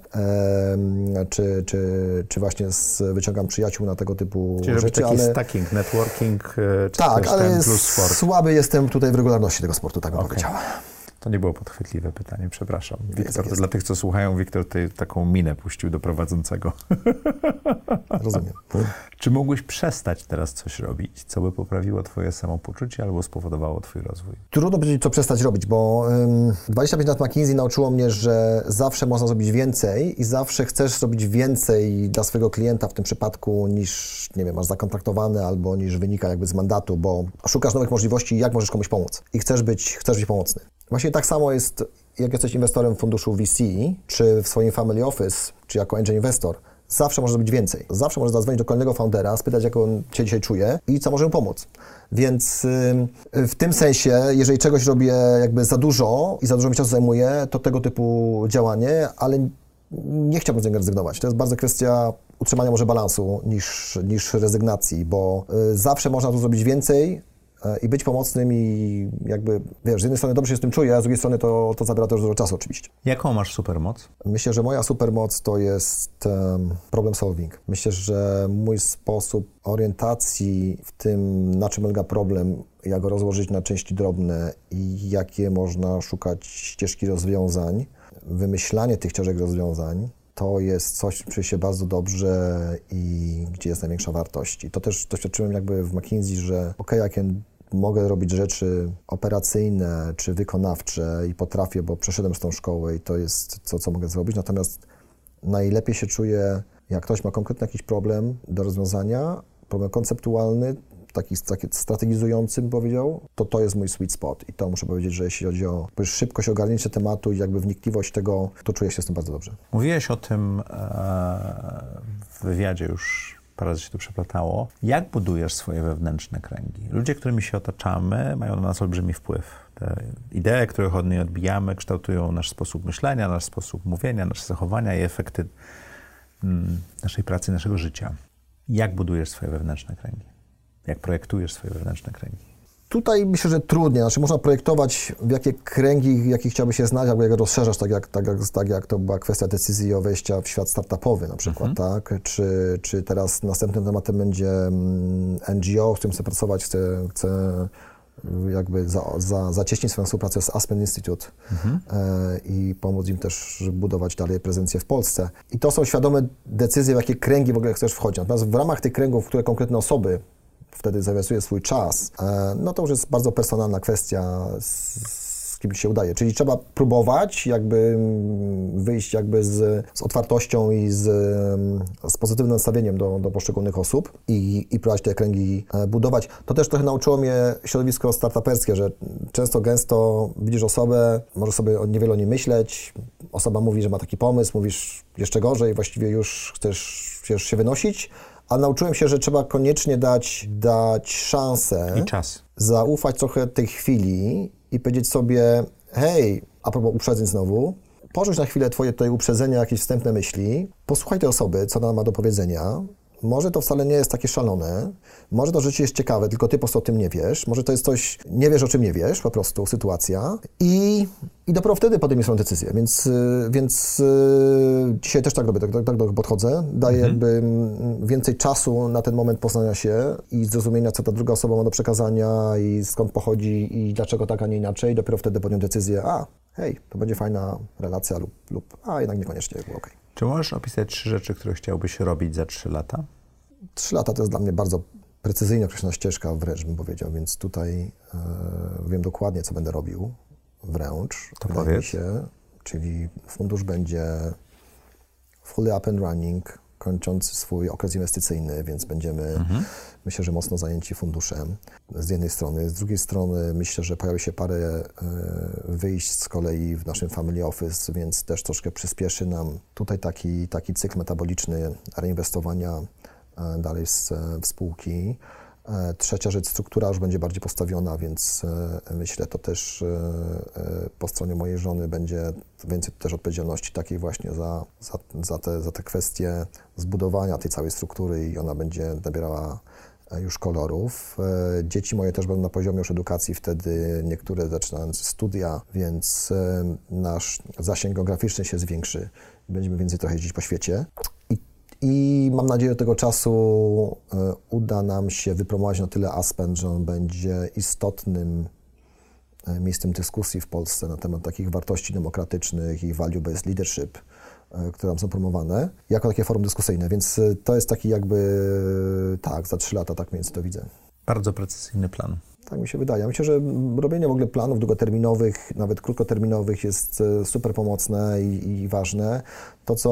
Czy, czy, czy właśnie z, wyciągam przyjaciół na tego typu Czyli rzeczy. taki ale... stacking, networking, czy tak, ale plus sport. słaby jestem tutaj w regularności tego sportu, tak bym okay. To nie było podchwytliwe pytanie, przepraszam. Wiktor, jest, dla tych, co słuchają, Wiktor tutaj taką minę puścił do prowadzącego. Rozumiem. Czy mógłbyś przestać teraz coś robić, co by poprawiło twoje samopoczucie albo spowodowało twój rozwój? Trudno powiedzieć, co przestać robić, bo um, 25 lat McKinsey nauczyło mnie, że zawsze można zrobić więcej i zawsze chcesz zrobić więcej dla swojego klienta w tym przypadku niż, nie wiem, masz zakontraktowane albo niż wynika jakby z mandatu, bo szukasz nowych możliwości, jak możesz komuś pomóc i chcesz być, chcesz być pomocny. Właśnie tak samo jest, jak jesteś inwestorem funduszu VC, czy w swoim family office, czy jako angel inwestor, zawsze może zrobić więcej. Zawsze może zadzwonić do kolejnego foundera, spytać, jak on się dzisiaj czuje i co może mu pomóc. Więc w tym sensie, jeżeli czegoś robię jakby za dużo i za dużo mi czasu zajmuje, to tego typu działanie, ale nie chciałbym z niego rezygnować. To jest bardzo kwestia utrzymania może balansu niż, niż rezygnacji, bo y, zawsze można tu zrobić więcej, i być pomocnym i jakby, wiesz, z jednej strony dobrze się z tym czuję, a z drugiej strony to, to zabiera też dużo czasu oczywiście. Jaką masz supermoc? Myślę, że moja supermoc to jest um, problem solving. Myślę, że mój sposób orientacji w tym, na czym polega problem, jak go rozłożyć na części drobne i jakie można szukać ścieżki rozwiązań, wymyślanie tych ścieżek rozwiązań, to jest coś, czuję się bardzo dobrze i gdzie jest największa wartość. I to też doświadczyłem jakby w McKinsey, że ok, jak mogę robić rzeczy operacyjne czy wykonawcze i potrafię, bo przeszedłem z tą szkołę i to jest to, co mogę zrobić, natomiast najlepiej się czuję, jak ktoś ma konkretny jakiś problem do rozwiązania, problem konceptualny, taki, taki strategizujący bym powiedział, to to jest mój sweet spot i to muszę powiedzieć, że jeśli chodzi o szybkość ogarnięcia tematu i jakby wnikliwość tego, to czuję się z tym bardzo dobrze. Mówiłeś o tym e, w wywiadzie już parę razy się to przeplatało. Jak budujesz swoje wewnętrzne kręgi? Ludzie, którymi się otaczamy, mają na nas olbrzymi wpływ. Te idee, których od niej odbijamy, kształtują nasz sposób myślenia, nasz sposób mówienia, nasze zachowania i efekty mm, naszej pracy, naszego życia. Jak budujesz swoje wewnętrzne kręgi? Jak projektujesz swoje wewnętrzne kręgi? Tutaj myślę, że trudniej. Znaczy można projektować, w jakie kręgi, jakie chciałby się znać, albo jak rozszerzasz, tak jak, tak, jak, tak jak to była kwestia decyzji o wejścia w świat startupowy na przykład, mhm. tak? Czy, czy teraz następnym tematem będzie mm, NGO, z którym chcę pracować, chcę, chcę jakby za, za, zacieśnić swoją współpracę z Aspen Institute mhm. e, i pomóc im też budować dalej prezencję w Polsce. I to są świadome decyzje, w jakie kręgi w ogóle chcesz wchodzić. Natomiast w ramach tych kręgów, które konkretne osoby wtedy zawiązuje swój czas, e, no to już jest bardzo personalna kwestia, z kim się udaje. Czyli trzeba próbować jakby mm, wyjść jakby z, z otwartością i z, z pozytywnym nastawieniem do, do poszczególnych osób i, i próbować te kręgi e, budować. To też trochę nauczyło mnie środowisko startuperskie, że często, gęsto widzisz osobę, możesz sobie niewiele o niej myśleć, osoba mówi, że ma taki pomysł, mówisz jeszcze gorzej, właściwie już chcesz, chcesz się wynosić, a nauczyłem się, że trzeba koniecznie dać, dać szansę. I czas. Zaufać trochę tej chwili i powiedzieć sobie, hej, a propos uprzedzeń znowu, porzuć na chwilę twoje tutaj uprzedzenia, jakieś wstępne myśli, posłuchaj tej osoby, co ona ma do powiedzenia, może to wcale nie jest takie szalone, może to życie jest ciekawe, tylko ty po prostu o tym nie wiesz, może to jest coś, nie wiesz o czym nie wiesz, po prostu sytuacja i, i dopiero wtedy podejmiesz swoją decyzję, więc, y, więc y, dzisiaj też tak robię, tak, tak, tak podchodzę, daję mhm. jakby mm, więcej czasu na ten moment poznania się i zrozumienia, co ta druga osoba ma do przekazania i skąd pochodzi i dlaczego tak, a nie inaczej, dopiero wtedy podjąć decyzję, a hej, to będzie fajna relacja lub, lub a jednak niekoniecznie, okej. Okay. Czy możesz opisać trzy rzeczy, które chciałbyś robić za trzy lata? Trzy lata to jest dla mnie bardzo precyzyjnie określona ścieżka wręcz, bym powiedział, więc tutaj e, wiem dokładnie, co będę robił wręcz. To Wydaje powiedz. się, czyli fundusz będzie fully up and running, kończący swój okres inwestycyjny, więc będziemy, mhm. Myślę, że mocno zajęci funduszem z jednej strony. Z drugiej strony myślę, że pojawi się parę e, wyjść z kolei w naszym family office, więc też troszkę przyspieszy nam tutaj taki, taki cykl metaboliczny reinwestowania e, dalej w, w spółki. E, trzecia rzecz, struktura już będzie bardziej postawiona, więc e, myślę, to też e, po stronie mojej żony będzie więcej też odpowiedzialności takiej właśnie za, za, za, te, za te kwestie zbudowania tej całej struktury i ona będzie nabierała już kolorów. Dzieci moje też będą na poziomie już edukacji, wtedy niektóre zaczynając studia, więc nasz zasięg geograficzny się zwiększy. Będziemy więcej trochę jeździć po świecie. I i mam nadzieję, że tego czasu e, uda nam się wypromować na tyle Aspen, że on będzie istotnym e, miejscem dyskusji w Polsce na temat takich wartości demokratycznych i value-based leadership, e, które tam są promowane, jako takie forum dyskusyjne. Więc to jest taki jakby, tak, za trzy lata tak mniej więcej to widzę. Bardzo precyzyjny plan. Tak mi się wydaje. Myślę, że robienie w ogóle planów długoterminowych, nawet krótkoterminowych jest e, super pomocne i, i ważne. To, co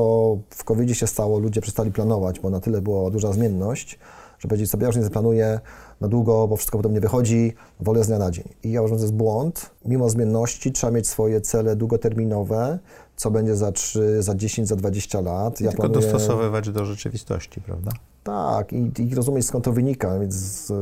w covid się stało, ludzie przestali planować, bo na tyle była duża zmienność, że powiedzieć sobie, ja już nie zaplanuję na długo, bo wszystko potem nie wychodzi, wolę z dnia na dzień. I ja uważam, że to jest błąd. Mimo zmienności trzeba mieć swoje cele długoterminowe, co będzie za 3, za 10, za 20 lat. Ja tylko planuję... dostosowywać do rzeczywistości, prawda? Tak, i, i rozumieć skąd to wynika, więc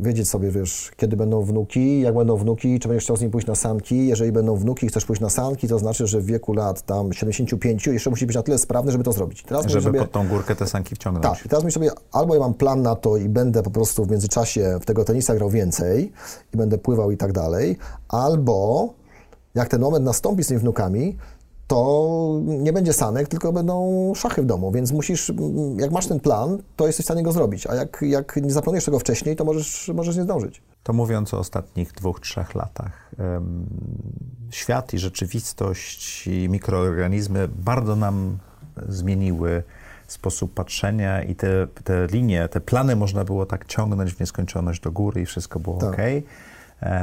wiedzieć sobie, wiesz, kiedy będą wnuki, jak będą wnuki, czy będziesz chciał z nimi pójść na sanki. Jeżeli będą wnuki i chcesz pójść na sanki, to znaczy, że w wieku lat tam 75 jeszcze musi być na tyle sprawny, żeby to zrobić. Teraz żeby sobie, pod tą górkę te sanki wciągnąć. Tak, i teraz myślę sobie, albo ja mam plan na to i będę po prostu w międzyczasie w tego tenisa grał więcej i będę pływał i tak dalej, albo jak ten moment nastąpi z tymi wnukami, to nie będzie sanek, tylko będą szachy w domu, więc musisz, jak masz ten plan, to jesteś w stanie go zrobić, a jak, jak nie zaplanujesz tego wcześniej, to możesz, możesz nie zdążyć. To mówiąc o ostatnich dwóch, trzech latach, świat i rzeczywistość i mikroorganizmy bardzo nam zmieniły sposób patrzenia i te, te linie, te plany można było tak ciągnąć w nieskończoność do góry i wszystko było tak. ok.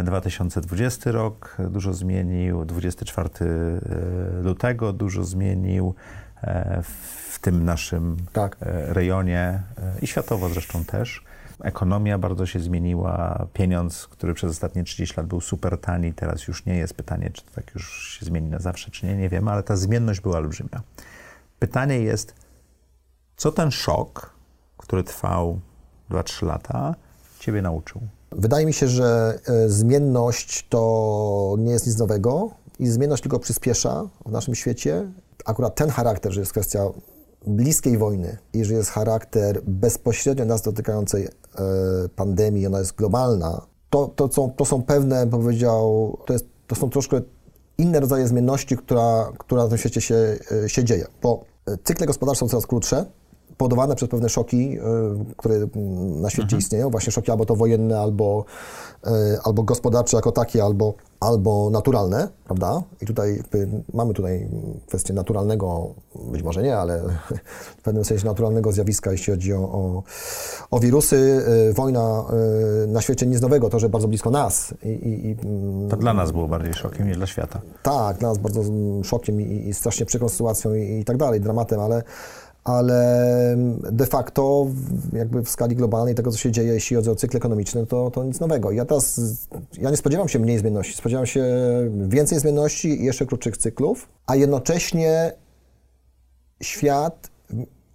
2020 rok dużo zmienił, 24 e, lutego dużo zmienił e, w tym naszym tak. E, rejonie i światowo zresztą też. Ekonomia bardzo się zmieniła. Pieniądz, który przez ostatnie 30 lat był super tani, teraz już nie jest. Pytanie, czy to tak już się zmieni na zawsze, czy nie, nie wiem, ale ta zmienność była olbrzymia. Pytanie jest, co ten szok, który trwał 2-3 lata, ciebie nauczył? Wydaje mi się, że e, zmienność to nie jest nic nowego i zmienność tylko przyspiesza w naszym świecie. Akurat ten charakter, że jest kwestia bliskiej wojny i że jest charakter bezpośrednio nas dotykającej e, pandemii, ona jest globalna, to, to, są, to są pewne, powiedział, to, jest, to są troszkę inne rodzaje zmienności, która, która na tym świecie się, e, się dzieje. Bo cykle gospodarcze są coraz krótsze, powodowane przez pewne szoki, e, które na świecie mhm. istnieją, właśnie szoki albo to wojenne, albo, e, albo gospodarcze jako takie, albo, albo naturalne, prawda? I tutaj mamy tutaj kwestię naturalnego, być może nie, ale w pewnym sensie naturalnego zjawiska, jeśli chodzi o, o, o wirusy. E, wojna na świecie nic nowego, to, że bardzo blisko nas. I, i, to dla nas było bardziej szokiem niż dla świata. Tak, dla nas bardzo szokiem i, i strasznie przykrą sytuacją i, i tak dalej, dramatem, ale ale de facto jakby w skali globalnej tego, co się dzieje, jeśli chodzi o cykl ekonomiczny, to, to nic nowego. Ja teraz, ja nie spodziewam się mniej zmienności, spodziewam się więcej zmienności i jeszcze krótszych cyklów, a jednocześnie świat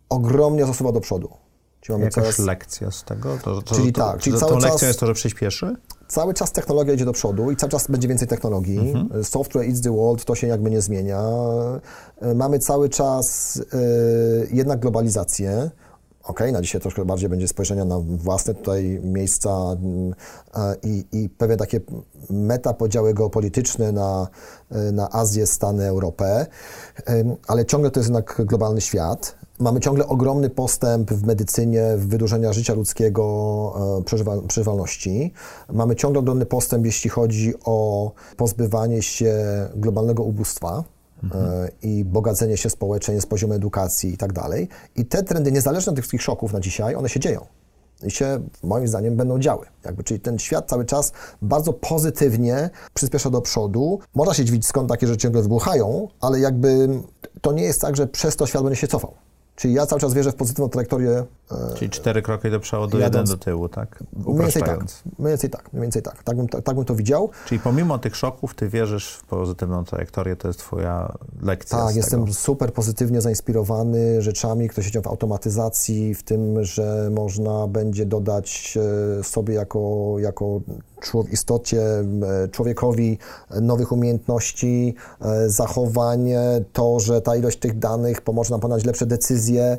ogromnie zasuwa do przodu. Czyli Jakaś coraz... lekcja z tego? To, to, czyli to, tak. Czyli cały tą czas... lekcją jest to, że przyspieszy? Cały czas technologia idzie do przodu i cały czas będzie więcej technologii. Mhm. Software eats the world, to się jakby nie zmienia. E, mamy cały czas y, jednak globalizację. Ok, na dzisiaj troszkę bardziej będzie spojrzenia na własne tutaj miejsca i, i pewne takie metapodziały geopolityczne na, na Azję, Stany, Europę, ale ciągle to jest jednak globalny świat. Mamy ciągle ogromny postęp w medycynie, w wydłużenia życia ludzkiego, e, przeżywalności. Mamy ciągle ogromny postęp, jeśli chodzi o pozbywanie się globalnego ubóstwa. Mhm. i bogacenie się społeczeństw z poziomu edukacji i tak dalej. I te trendy, niezależnie od tych wszystkich szoków na dzisiaj, one się dzieją. I się, moim zdaniem, będą działy. Jakby, czyli ten świat cały czas bardzo pozytywnie przyspiesza do przodu. Można się dziwić, skąd takie rzeczy ciągle wybuchają, ale jakby to nie jest tak, że przez to świat będzie się cofał. Czyli ja cały czas wierzę w pozytywną trajektorię. E, Czyli cztery kroki do przodu, jeden do tyłu, tak? Mniej więcej tak. Mniej więcej tak. Mniej więcej tak. Tak bym, tak, tak bym to widział. Czyli pomimo tych szoków, ty wierzysz w pozytywną trajektorię, to jest twoja lekcja Tak, jestem tego. super pozytywnie zainspirowany rzeczami, które się w automatyzacji, w tym, że można będzie dodać e, sobie jako, jako istocie, e, człowiekowi nowych umiejętności, zachowań, to, że ta ilość tych danych pomoże nam podjąć lepsze decyzje,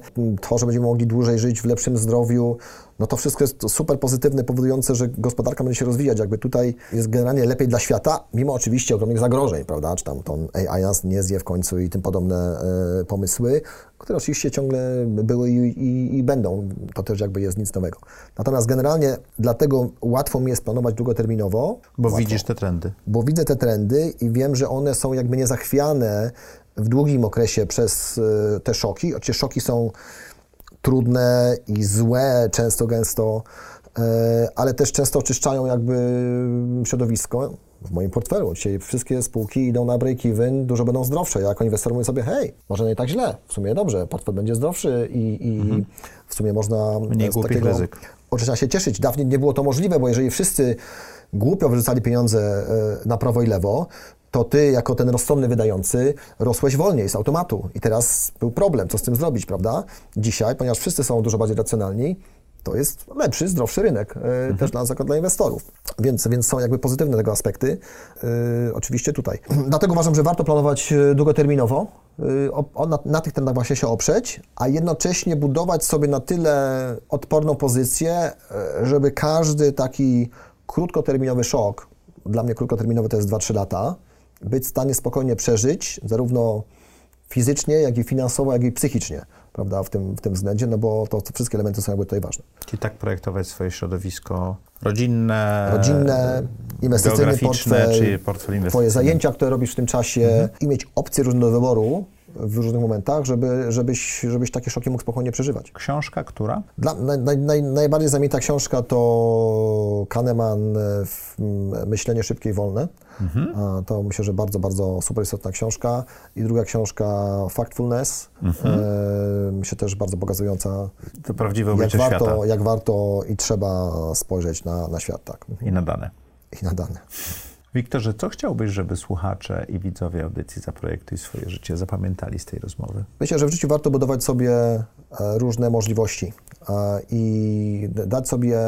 to, że będziemy mogli dłużej żyć w lepszym zdrowiu, no to wszystko jest super pozytywne, powodujące, że gospodarka będzie się rozwijać. Jakby tutaj jest generalnie lepiej dla świata, mimo oczywiście ogromnych zagrożeń, prawda? Czy tam to AI nas nie zje w końcu i tym podobne e, pomysły, które oczywiście ciągle były i, i, i, będą. To też jakby jest nic nowego. Natomiast generalnie dlatego łatwo mi jest planować długoterminowo. Bo łatwo, widzisz te trendy. Bo widzę te trendy i wiem, że one są jakby niezachwiane w długim okresie przez e, te szoki. Oczywiście szoki są trudne i złe często, gęsto, e, ale też często oczyszczają jakby środowisko. W moim portfelu dzisiaj wszystkie spółki idą na break-even, dużo będą zdrowsze. Ja jako inwestor mówię sobie, hej, może nie tak źle, w sumie dobrze, portfel będzie zdrowszy i, i mhm. w sumie można Mniej z takiego ryzyk. oczyszczenia się cieszyć. Dawniej nie było to możliwe, bo jeżeli wszyscy głupio wyrzucali pieniądze e, na prawo i lewo, to ty, jako ten rozsądny wydający, rosłeś wolniej z automatu. I teraz był problem, co z tym zrobić, prawda? Dzisiaj, ponieważ wszyscy są dużo bardziej racjonalni, to jest lepszy, zdrowszy rynek mhm. też dla dla inwestorów. Więc, więc są jakby pozytywne tego aspekty. Yy, oczywiście tutaj. Dlatego uważam, że warto planować długoterminowo, yy, na, na, tych trendach właśnie się oprzeć, a jednocześnie budować sobie na tyle odporną pozycję, żeby każdy taki krótkoterminowy szok, dla mnie krótkoterminowy to jest 2-3 lata, być w stanie spokojnie przeżyć, zarówno fizycznie, jak i finansowo, jak i psychicznie, prawda, w tym, w tym względzie, no bo to, to wszystkie elementy są jakby tutaj ważne. Czyli tak projektować swoje środowisko rodzinne, rodzinne inwestycyjny portfel, czy portfel inwestycyjny. Twoje zajęcia, które robisz w tym czasie mhm. i mieć opcje różne do wyboru, w różnych momentach, żeby, żebyś, żebyś takie szoki mógł spokojnie przeżywać. Książka, która? Dla, naj, naj, naj, najbardziej znamienita książka to Kahneman e, Myślenie szybkie i wolne. Mhm. To myślę, że bardzo, bardzo super istotna książka. I druga książka Factfulness. Mhm. E, myślę też bardzo pokazująca to prawdziwe jak warto, świata. Jak warto i trzeba spojrzeć na, na świat. Tak. I na dane. I na dane. Wiktorze, co chciałbyś, żeby słuchacze i widzowie audycji Zaprojektuj swoje życie zapamiętali z tej rozmowy? Myślę, że w życiu warto budować sobie e, różne możliwości e, i dać sobie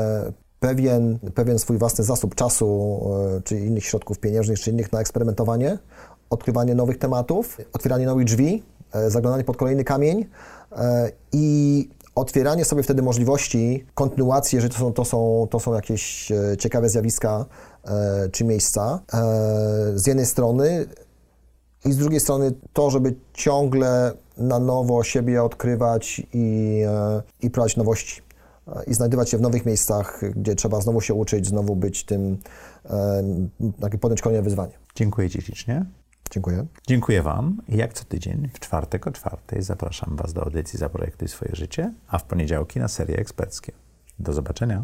pewien, pewien swój własny zasób czasu, e, czy innych środków pieniężnych, czy innych na eksperymentowanie, odkrywanie nowych tematów, otwieranie nowych drzwi, zaglądanie pod kolejny kamień i otwieranie sobie wtedy możliwości kontynuacji, jeżeli to są, to są, to są jakieś ciekawe zjawiska, czy miejsca e, z jednej strony i z drugiej strony to, żeby ciągle na nowo siebie odkrywać i, e, i próbować nowości i znajdować się w nowych miejscach, gdzie trzeba znowu się uczyć, znowu być tym, takie podjąć kolejne wyzwanie. Dziękuję Ci ślicznie. Dziękuję. Dziękuję Wam. Jak co tydzień, w czwartek o czwartej zapraszam Was do audycji Zaprojektuj swoje życie, a w poniedziałki na serie eksperckie. Do zobaczenia.